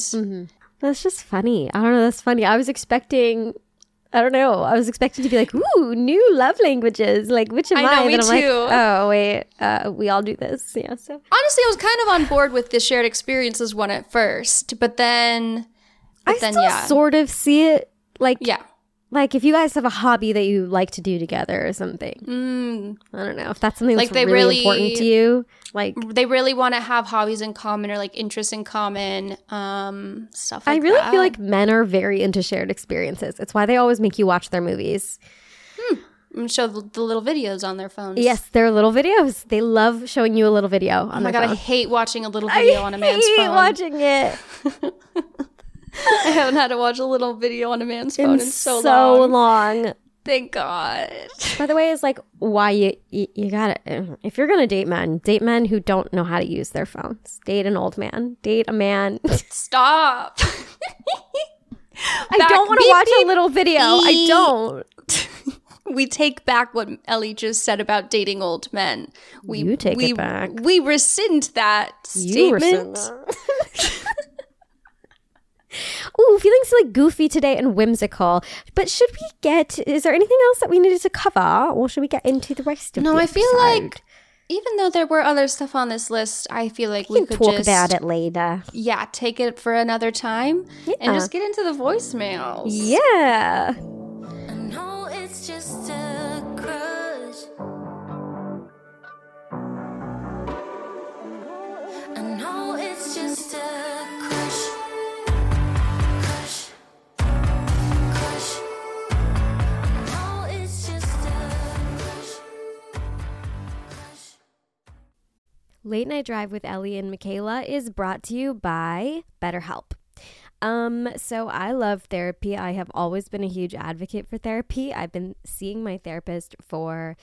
That's just funny. I don't know. That's funny. I was expecting. I don't know. I was expecting to be like, ooh, new love languages. Like, which am I I? know, me Then I'm like, too. oh wait, uh, we all do this. Yeah. So honestly, I was kind of on board with the shared experiences one at first, but then but I then still yeah. sort of see it like yeah. Like if you guys have a hobby that you like to do together or something. Mm, I don't know if that's something Like that's they really, really- important to you. Like they really want to have hobbies in common or like interests in common, um, stuff like I really that. feel like men are very into shared experiences. It's why they always make you watch their movies. And show the, the little videos on their phones. Yes, they're little videos. They love showing you a little video on Oh my their god, I hate watching a little video on a man's hate phone. watching it. I haven't had to watch a little video on a man's phone in, in so, so long. long. Thank God. By the way, is like why you, you you gotta if you're gonna date men, date men who don't know how to use their phones. Date an old man. Date a man. Stop. I don't want to beep, watch a little video. I don't. we take back what Ellie just said about dating old men. We You take it back. We rescind that You statement. so- ooh, feeling so like goofy today and whimsical. But should we get? Is there anything else that we needed to cover, or should we get into the rest of? No, I feel like even though there were other stuff on this list, I feel like we, we could talk just, about it later. Yeah, take it for another time yeah. and just get into the voicemails. Yeah. I know it's just a Late Night Drive with Ellie and Michaela is brought to you by BetterHelp. Um, so I love therapy. I have always been a huge advocate for therapy. I've been seeing my therapist for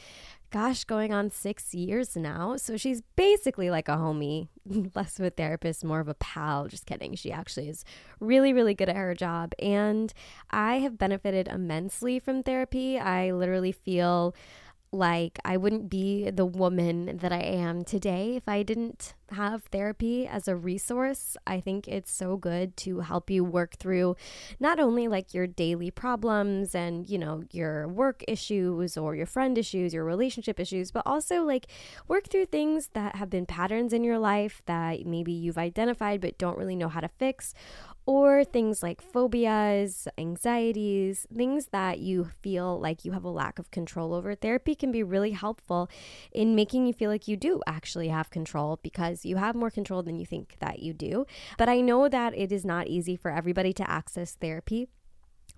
gosh, going on six years now. So she's basically like a homie, less of a therapist, more of a pal. Just kidding. She actually is really, really good at her job. And I have benefited immensely from therapy. I literally feel like I wouldn't be the woman that I am today if I didn't have therapy as a resource. I think it's so good to help you work through not only like your daily problems and, you know, your work issues or your friend issues, your relationship issues, but also like work through things that have been patterns in your life that maybe you've identified but don't really know how to fix or things like phobias, anxieties, things that you feel like you have a lack of control over. Therapy can be really helpful in making you feel like you do actually have control because you have more control than you think that you do. But I know that it is not easy for everybody to access therapy.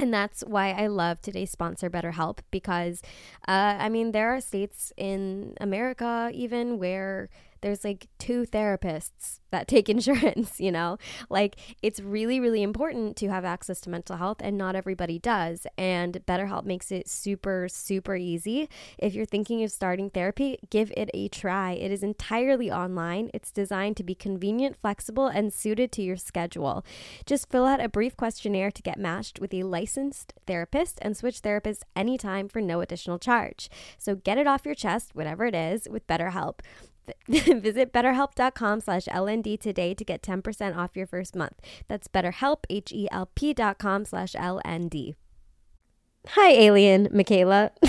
And that's why I love today's sponsor, BetterHelp, because uh, I mean, there are states in America even where there's like two therapists that take insurance, you know? Like it's really, really important to have access to mental health, and not everybody does. And BetterHelp makes it super, super easy. If you're thinking of starting therapy, give it a try. It is entirely online, it's designed to be convenient, flexible, and suited to your schedule. Just fill out a brief questionnaire to get matched with a licensed therapist and switch therapists anytime for no additional charge. So get it off your chest, whatever it is, with BetterHelp. Visit betterhelp.com slash LND today to get 10% off your first month. That's betterhelp, H-E-L-P dot com slash LND. Hi, alien Michaela.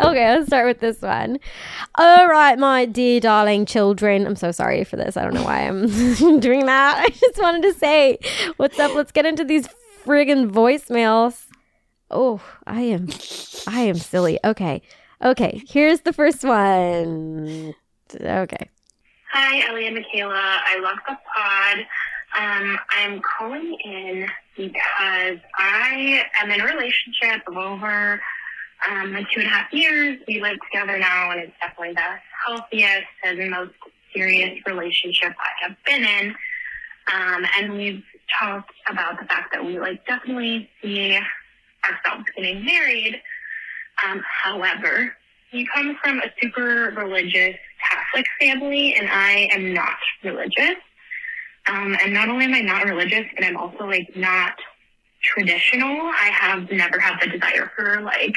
okay, let's start with this one. All right, my dear darling children. I'm so sorry for this. I don't know why I'm doing that. I just wanted to say, what's up? Let's get into these friggin' voicemails. Oh, I am I am silly. Okay. Okay, here's the first one. Okay. Hi, Ellie and Michaela. I love the pod. Um, I'm calling in because I am in a relationship of over um, two and a half years. We live together now, and it's definitely the healthiest and most serious relationship I have been in. Um, and we've talked about the fact that we like definitely see ourselves getting married. Um, however, you come from a super religious Catholic family, and I am not religious. Um, and not only am I not religious, but I'm also like not traditional. I have never had the desire for like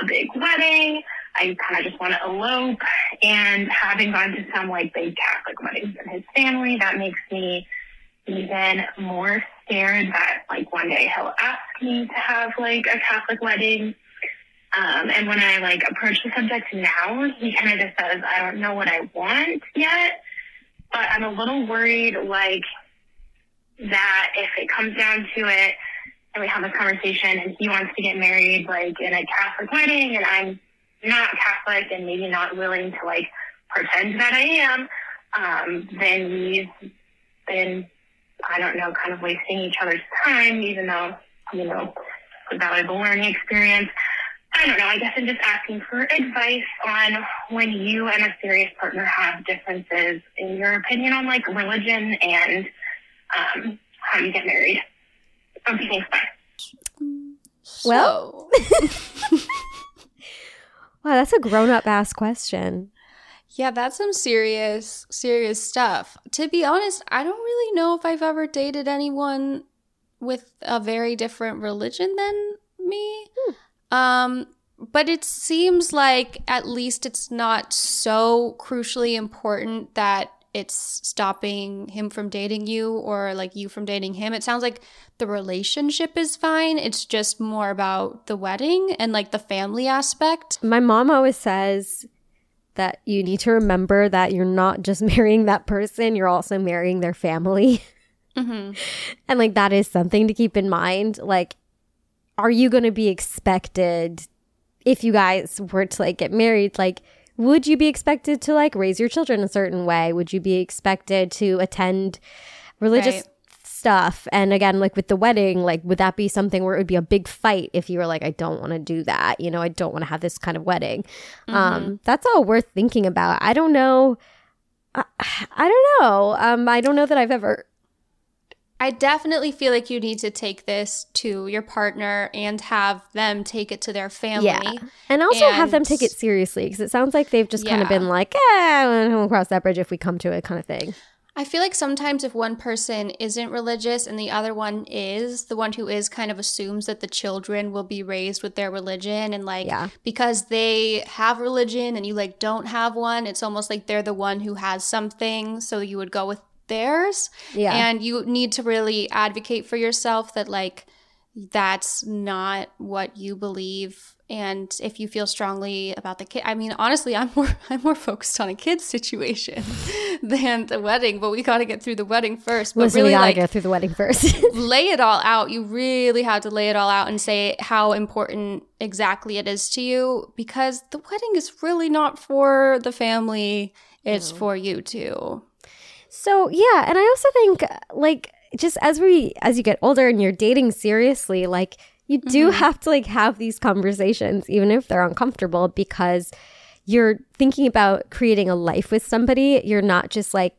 a big wedding. I kind of just want to elope. And having gone to some like big Catholic weddings in his family, that makes me even more scared that like one day he'll ask me to have like a Catholic wedding. Um, and when I like approach the subject now, he kind of just says, I don't know what I want yet, but I'm a little worried like that if it comes down to it and we have a conversation and he wants to get married like in a Catholic wedding and I'm not Catholic and maybe not willing to like pretend that I am, um, then we've been, I don't know, kind of wasting each other's time, even though, you know, it's a valuable learning experience. I don't know. I guess I'm just asking for advice on when you and a serious partner have differences in your opinion on like religion and um, how you get married. Okay, thanks. Bye. Well, wow, that's a grown up ass question. Yeah, that's some serious, serious stuff. To be honest, I don't really know if I've ever dated anyone with a very different religion than me. Hmm. Um, but it seems like at least it's not so crucially important that it's stopping him from dating you or like you from dating him. It sounds like the relationship is fine. It's just more about the wedding and like the family aspect. My mom always says that you need to remember that you're not just marrying that person, you're also marrying their family. Mm-hmm. and like that is something to keep in mind. Like, are you going to be expected if you guys were to like get married? Like, would you be expected to like raise your children a certain way? Would you be expected to attend religious stuff. And again, like with the wedding, like would that be something where it would be a big fight if you were like, I don't want to do that. You know, I don't want to have this kind of wedding. Um, that's all worth thinking about. I don't know. I, I don't know. Um, I don't know that I've ever. I definitely feel like you need to take this to your partner and have them take it to their family. Yeah. And also have them take it seriously because it sounds like they've just kind of been like, eh, we'll cross that bridge if we come to it kind of thing. I feel like sometimes if one person isn't religious and the other one is, the one who is kind of assumes that the children will be raised with their religion and like Yeah. because they have religion and you like don't have one, it's almost like they're the one who has something, so you would go with theirs. Yeah. And you need to really advocate for yourself that like that's not what you believe and if you feel strongly about the kid i mean honestly i'm more i'm more focused on a kid's situation than the wedding but we got to get through the wedding first but Listen, really we gotta like go through the wedding first. lay it all out you really have to lay it all out and say how important exactly it is to you because the wedding is really not for the family it's for you too So yeah, and I also think like just as we as you get older and you're dating seriously, like you do mm-hmm. have to like have these conversations even if they're uncomfortable because you're thinking about creating a life with somebody. You're not just like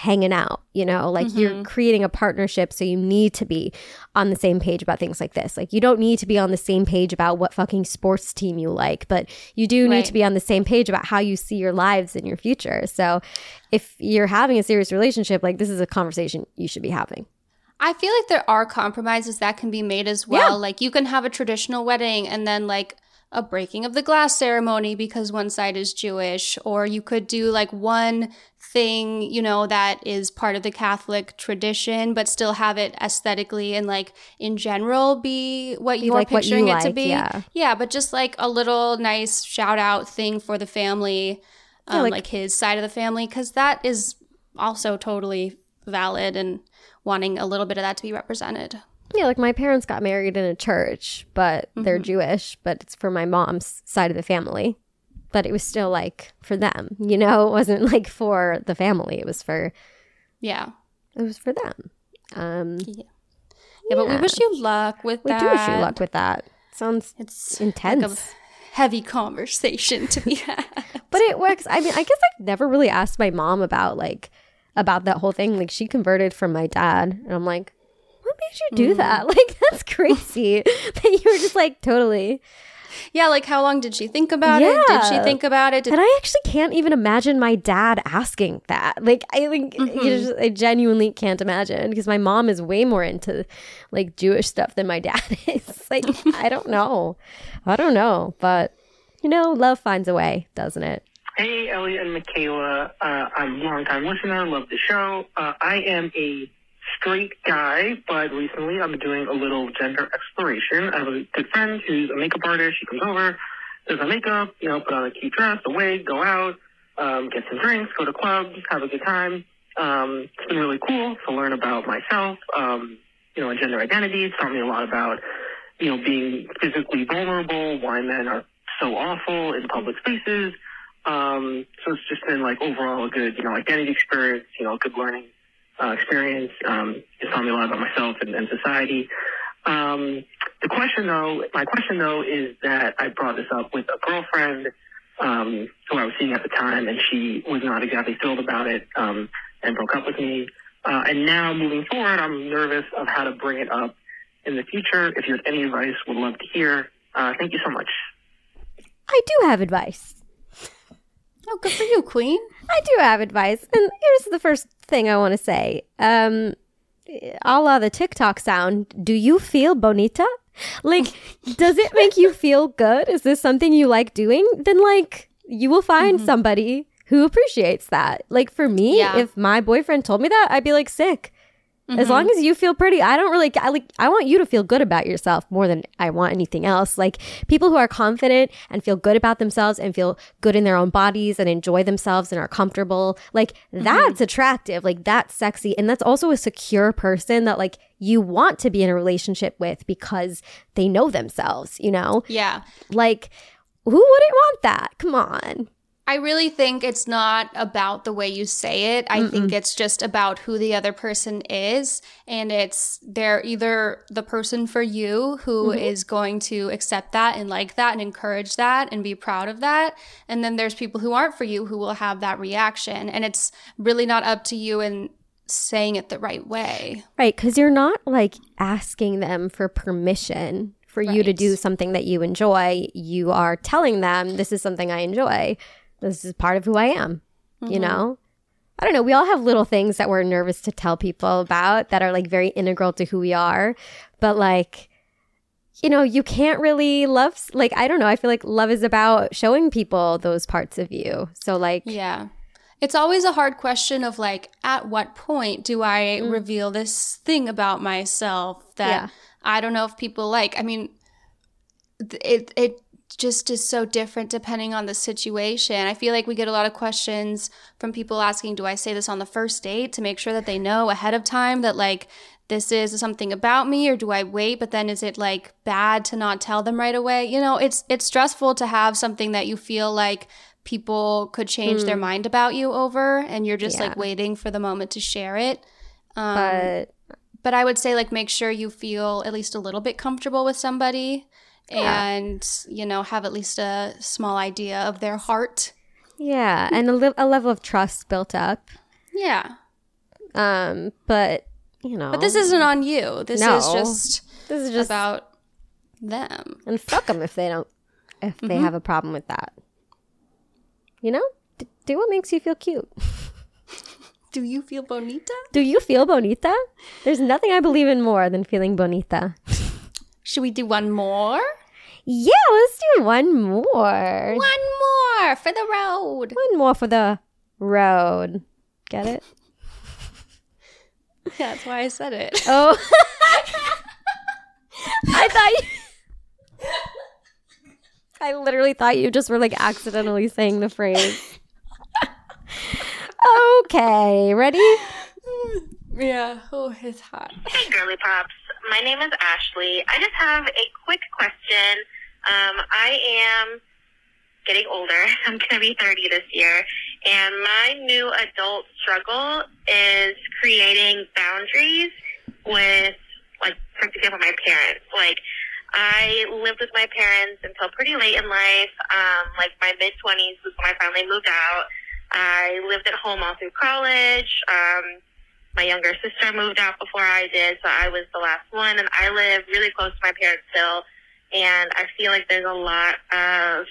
hanging out, you know, like you're mm-hmm. creating a partnership. So you need to be on the same page about things like this. Like you don't need to be on the same page about what fucking sports team you like, but you do need Right. to be on the same page about how you see your lives in your future. So if you're having a serious relationship, like this is a conversation you should be having. I feel like there are compromises that can be made as well. Like you can have a traditional wedding and then like a breaking of the glass ceremony because one side is Jewish, or you could do like one thing, you know, that is part of the Catholic tradition, but still have it aesthetically and like in general be what Be you're like what you picturing it to be. yeah. Yeah, but just like a little nice shout out thing for the family, um, like- like, his side of the family, because that is also totally valid and wanting a little bit of that to be represented. Yeah, like my parents got married in a church, but they're Jewish, but it's for my mom's side of the family. But it was still like for them, you know, it wasn't like for the family. It was for Yeah. it was for them. Um Yeah, but we wish you luck with we that. do wish you luck with that. Sounds It's intense. Like heavy conversation to be had. but it works. I mean, I guess I've never really asked my mom about like about that whole thing. Like she converted from my dad, and I'm like, what made you do that? Like that's crazy that you were just like totally. Yeah, like how long did she think about it? Did she think about it? Did, And I actually can't even imagine my dad asking that. Like I think you just, I genuinely can't imagine because my mom is way more into like Jewish stuff than my dad is. Like I don't know, I don't know, but you know, love finds a way, doesn't it? Hey, Elliot and Michaela. Uh, I'm a long-time listener. Love the show. Uh, I am a straight guy, but recently I've been doing a little gender exploration. I have a good friend who's a makeup artist. She comes over, does my makeup, you know, put on a cute dress, a wig, go out, um, get some drinks, go to clubs, have a good time. Um, it's been really cool to learn about myself, um, you know, and gender identity. It's taught me a lot about, you know, being physically vulnerable, why men are so awful in public spaces. Um, so it's just been like overall a good, you know, identity experience, you know, good learning uh, experience. Um, taught me a lot about myself and, and society. Um, the question though, my question though is that I brought this up with a girlfriend um, who I was seeing at the time, and she was not exactly thrilled about it um, and broke up with me. Uh, and now moving forward, I'm nervous of how to bring it up in the future. If you have any advice, would love to hear. Uh, thank you so much. I do have advice. Oh, good for you, Queen. I do have advice. And here's the first thing I want to say. Um, a la the TikTok sound, do you feel bonita? Like, does it make you feel good? Is this something you like doing? Then, like, you will find somebody who appreciates that. Like, for me, Yeah. if my boyfriend told me that, I'd be like, sick. As long mm-hmm. as you feel pretty, I don't really. I like. I want you to feel good about yourself more than I want anything else. Like people who are confident and feel good about themselves and feel good in their own bodies and enjoy themselves and are comfortable. Like mm-hmm. that's attractive. Like that's sexy, and that's also a secure person that like you want to be in a relationship with because they know themselves. You know, Yeah. like who wouldn't want that? Come on. I really think it's not about the way you say it. I think it's just about who the other person is. And it's they're either the person for you who mm-hmm. is going to accept that and like that and encourage that and be proud of that. And then there's people who aren't for you who will have that reaction. And it's really not up to you in saying it the right way. Right, because you're not like asking them for permission for you to do something that you enjoy. You are telling them, this is something I enjoy. This is part of who I am. You mm-hmm. know? I don't know. We all have little things that we're nervous to tell people about that are like very integral to who we are. But like, you know, you can't really love, like, I don't know. I feel like love is about showing people those parts of you. So, like, Yeah. It's always a hard question of like, at what point do I mm. reveal this thing about myself that Yeah. I don't know if people like? I mean, it it just is so different depending on the situation. I feel like we get a lot of questions from people asking, "Do I say this on the first date to make sure that they know ahead of time that like this is something about me or do I wait but then is it like bad to not tell them right away?" You know, it's it's stressful to have something that you feel like people could change their mind about you over and you're just like waiting for the moment to share it. Um, but but I would say like make sure you feel at least a little bit comfortable with somebody and you know have at least a small idea of their heart. yeah. And a, li- a level of trust built up. Yeah. Um, but, you know. But this isn't on you. This is just This is just about them. and fuck them if they don't if they have a problem with that. You know, D- do what makes you feel cute. Do you feel bonita? Do you feel bonita? There's nothing I believe in more than feeling bonita. Should we do one more? Yeah, let's do one more. One more for the road. One more for the road. Get it? Yeah, that's why I said it. Oh. I thought you. I literally thought you just were like accidentally saying the phrase. okay, ready? yeah. Oh, it's hot. Hey, girly pops. My name is Ashley. I just have a quick question. Um, I am getting older. I'm going to be 30 this year. And my new adult struggle is creating boundaries with, like, for example, my parents. Like, I lived with my parents until pretty late in life. Um, like, my mid 20s was when I finally moved out. I lived at home all through college. Um, my younger sister moved out before I did, so I was the last one, and I live really close to my parents still. And I feel like there's a lot of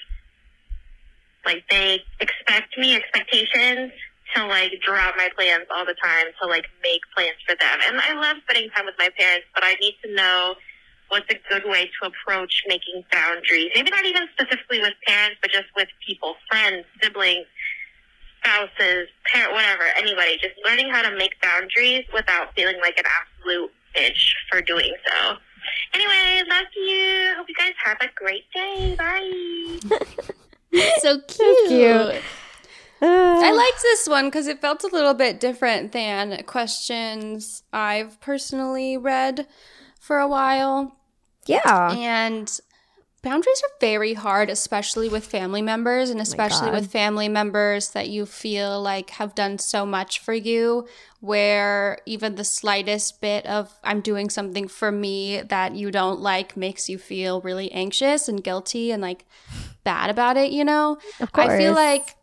like they expect me expectations to like out my plans all the time to like make plans for them. And I love spending time with my parents, but I need to know what's a good way to approach making boundaries. Maybe not even specifically with parents, but just with people, friends, siblings, spouses, parent, whatever, anybody. Just learning how to make boundaries without feeling like an absolute bitch for doing so. Anyway, love you. Hope you guys have a great day. Bye. So cute. cute. Ah. I liked this one because it felt a little bit different than questions I've personally read for a while. yeah. And boundaries are very hard, especially with family members, and oh especially God. with family members that you feel like have done so much for you, where even the slightest bit of I'm doing something for me that you don't like makes you feel really anxious and guilty and like bad about it, you know? Of I feel like,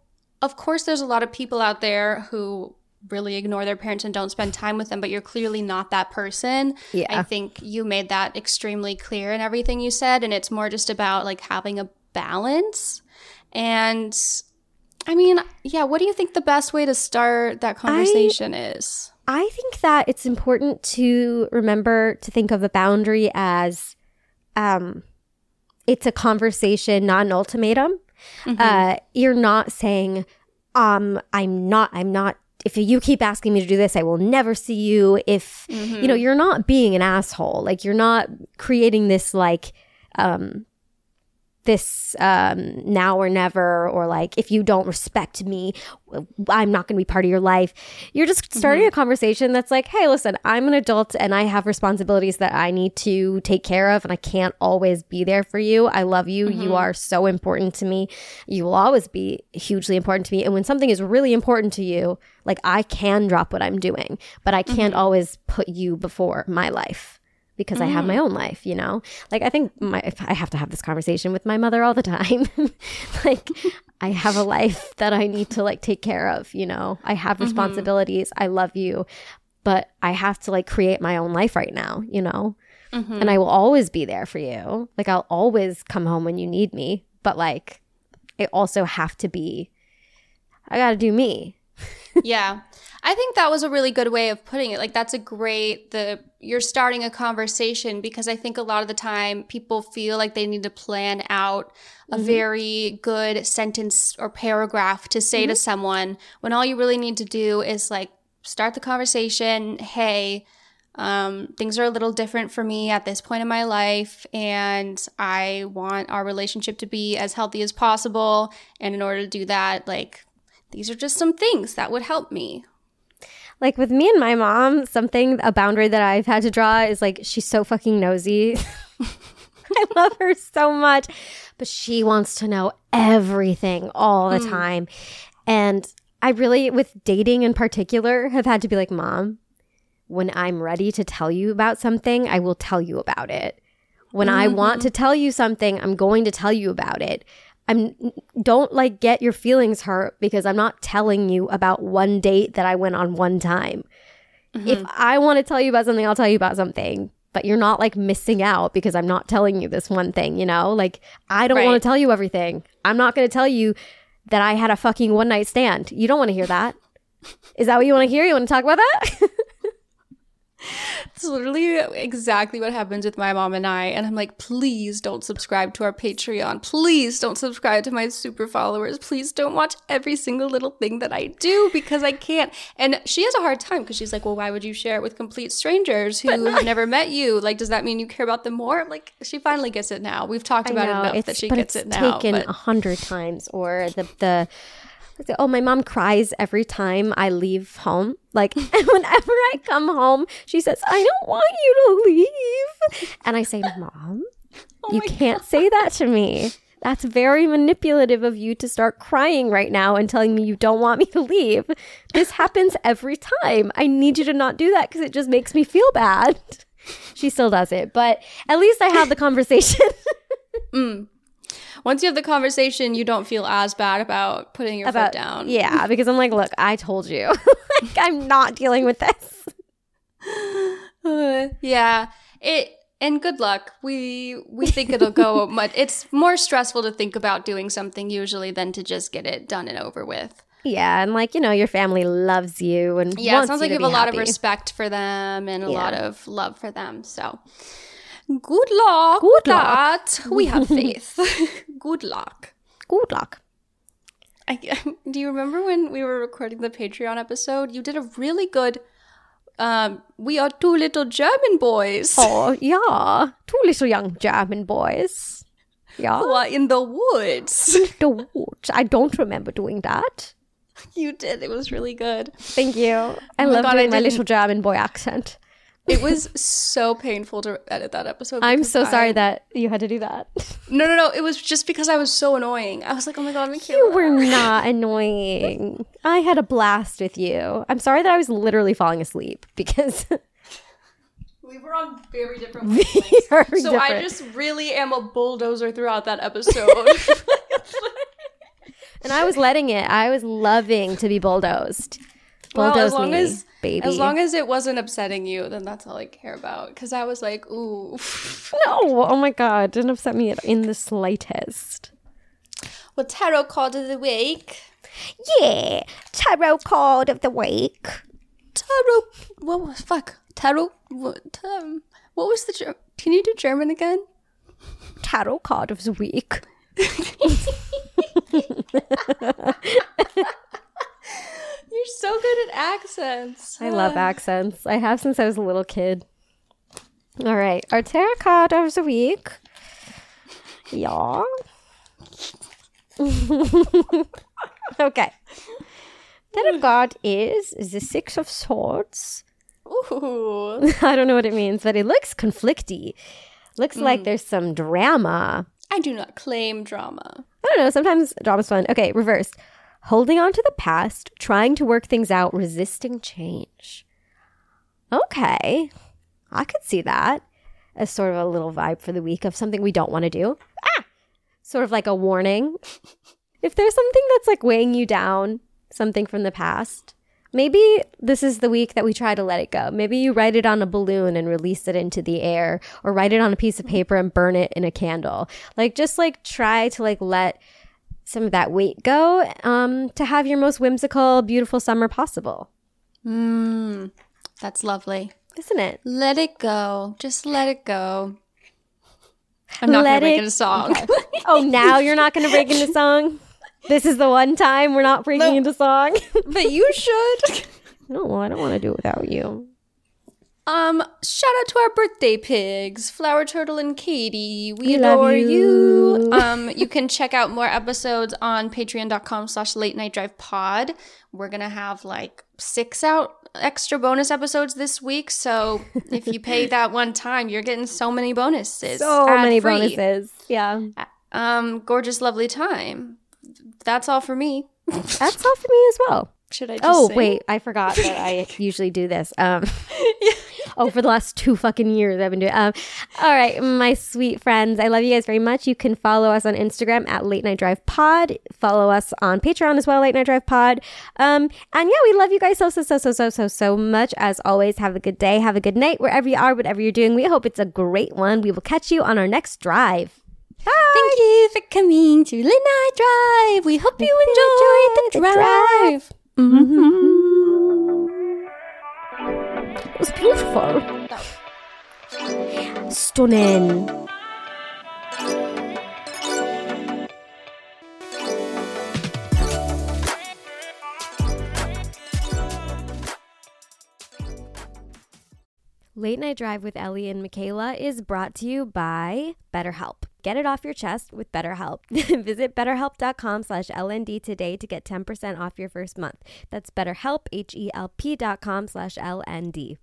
of course, there's a lot of people out there who really ignore their parents and don't spend time with them, but you're clearly not that person. Yeah. I think you made that extremely clear in everything you said. And it's more just about like having a balance. And I mean, yeah, what do you think the best way to start that conversation is? I think that it's important to remember to think of a boundary as um it's a conversation, not an ultimatum. Uh you're not saying um I'm not I'm not if you keep asking me to do this, I will never see you. If you know, you're not being an asshole. Like you're not creating this like um this um, now or never, or like if you don't respect me, I'm not going to be part of your life. You're just mm-hmm. starting a conversation that's like, hey, listen, I'm an adult and I have responsibilities that I need to take care of, and I can't always be there for you. I love you. You mm-hmm. are so important to me. You will always be hugely important to me. And when something is really important to you, like I can drop what I'm doing, but I can't mm-hmm. always put you before my life because I have my mm. own life, you know? Like I think my if I have to have this conversation with my mother all the time. like I have a life that I need to like take care of, you know? I have mm-hmm. responsibilities. I love you, but I have to like create my own life right now, you know? Mm-hmm. And I will always be there for you. Like I'll always come home when you need me, but like I also have to be I got to do me. yeah. I think that was a really good way of putting it. Like that's a great the you're starting a conversation because I think a lot of the time people feel like they need to plan out a very good sentence or paragraph to say to someone when all you really need to do is like start the conversation, hey, um, things are a little different for me at this point in my life, and I want our relationship to be as healthy as possible. And in order to do that, like, these are just some things that would help me. Like with me and my mom, something a boundary that I've had to draw is like she's so fucking nosy. I love her so much, but she wants to know everything all the hmm. time. And I really with dating in particular have had to be like, "Mom, when I'm ready to tell you about something, I will tell you about it. When I mm-hmm, want to mm-hmm. tell you something, I'm going to tell you about it. I'm don't like get your feelings hurt because I'm not telling you about one date that I went on one time. Mm-hmm. If I want to tell you about something, I'll tell you about something. But you're not like missing out because I'm not telling you this one thing, you know? Like I don't want to tell you everything. I'm not going to tell you that I had a fucking one night stand. You don't want to hear that. Is that what you want to hear? You want to talk about that? It's literally exactly what happens with my mom and I. And I'm like, please don't subscribe to our Patreon. Please don't subscribe to my super followers. Please don't watch every single little thing that I do because I can't. And she has a hard time because she's like, well, why would you share it with complete strangers who have never met you? Like, does that mean you care about them more? I'm like, she finally gets it now. We've talked about it enough that she gets it's it now. taken but- a hundred times, or the the. Oh, my mom cries every time I leave home. Like whenever I come home, she says, "I don't want you to leave," and I say, "Mom, Oh you can't say that to me." That's very manipulative of you to start crying right now and telling me you don't want me to leave. This happens every time. I need you to not do that because it just makes me feel bad. She still does it, but at least I have the conversation. Mm. Once you have the conversation, you don't feel as bad about putting your about foot down. Yeah, because I'm like, look, I told you. like I'm not dealing with this. Uh, yeah. It and good luck. We we think it'll go much it's more stressful to think about doing something usually than to just get it done and over with. Yeah, and like, you know, your family loves you and Yeah, it sounds like you have a lot of respect for them and a Yeah. lot of love for them. So good luck. Good luck. We have faith. Good luck. Good luck. I, do you remember when we were recording the Patreon episode? You did a really good um we are two little German boys. Oh, yeah. Two little young German boys. Yeah. who are in the woods. The woods. I don't remember doing that. You did. It was really good. Thank you. I my love God, doing I my little German boy accent. It was so painful to edit that episode. I'm so sorry I- that you had to do that. No, no, no. It was just because I was so annoying. I was like, oh my god, Michaela. You were not annoying. I had a blast with you. I'm sorry that I was literally falling asleep because We were on very different wavelengths. very So I just really am a bulldozer throughout that episode. And I was letting it. I was loving to be bulldozed. well, as long me, as baby. as long as it wasn't upsetting you, then that's all I care about. Because I was like, ooh. no, oh my god, didn't upset me in the slightest. well, tarot card of the week. Yeah, tarot card of the week. Tarot. What was fuck? Tarot. What? Um, what was the? Can you do German again? Tarot card of the week. You're so good at accents. I love accents. I have since I was a little kid. All right, our tarot card of the week. Yeah. okay. Ten of God is the Six of Swords. Ooh. I don't know what it means, but it looks conflicty. Looks like hmm. there's some drama. I do not claim drama. I don't know. Sometimes drama's fun. Okay, reverse. Holding on to the past, trying to work things out, resisting change. Okay. I could see that as sort of a little vibe for the week of something we don't want to do. Ah! Sort of like a warning. if there's something that's like weighing you down, something from the past, maybe this is the week that we try to let it go. Maybe you write it on a balloon and release it into the air, or write it on a piece of paper and burn it in a candle. Like just like try to like let some of that weight go um, to have your most whimsical, beautiful summer possible. Mmm. That's lovely. Isn't it? Let it go. Just let it go. I'm not make it- it a song. Oh, now you're not going to break into song? This is the one time we're not breaking No. into song? but you should. no, I don't want to do it without you. Um, shout out to our birthday pigs, Flower Turtle and Katie. We, We love adore you. you. Um, you can check out more episodes on patreon.com slash late night drive pod. We're gonna have like six out extra bonus episodes this week. So if you pay that one time, you're getting so many bonuses. So many ad-free. bonuses. Yeah. Um, gorgeous, lovely time. That's all for me. That's all for me as well. Should I just Oh, sing? wait. I forgot that I usually do this. Um, oh, for the last two fucking years, I've been doing um, All right, my sweet friends. I love you guys very much. You can follow us on Instagram at Late Night Drive Pod. Follow us on Patreon as well, Late Night Drive Pod. Um, and yeah, we love you guys so, so, so, so, so, so, so much. As always, have a good day. Have a good night wherever you are, whatever you're doing. We hope it's a great one. We will catch you on our next drive. Bye. Thank you for coming to Late Night Drive. We hope you enjoyed the drive. Mm-hmm. It was beautiful. Stunning. Late Night Drive with Ellie and Michaela is brought to you by BetterHelp. Get it off your chest with BetterHelp. Visit betterhelp.com slash LND today to get 10% off your first month. That's betterhelp, H-E-L-P dot com slash LND.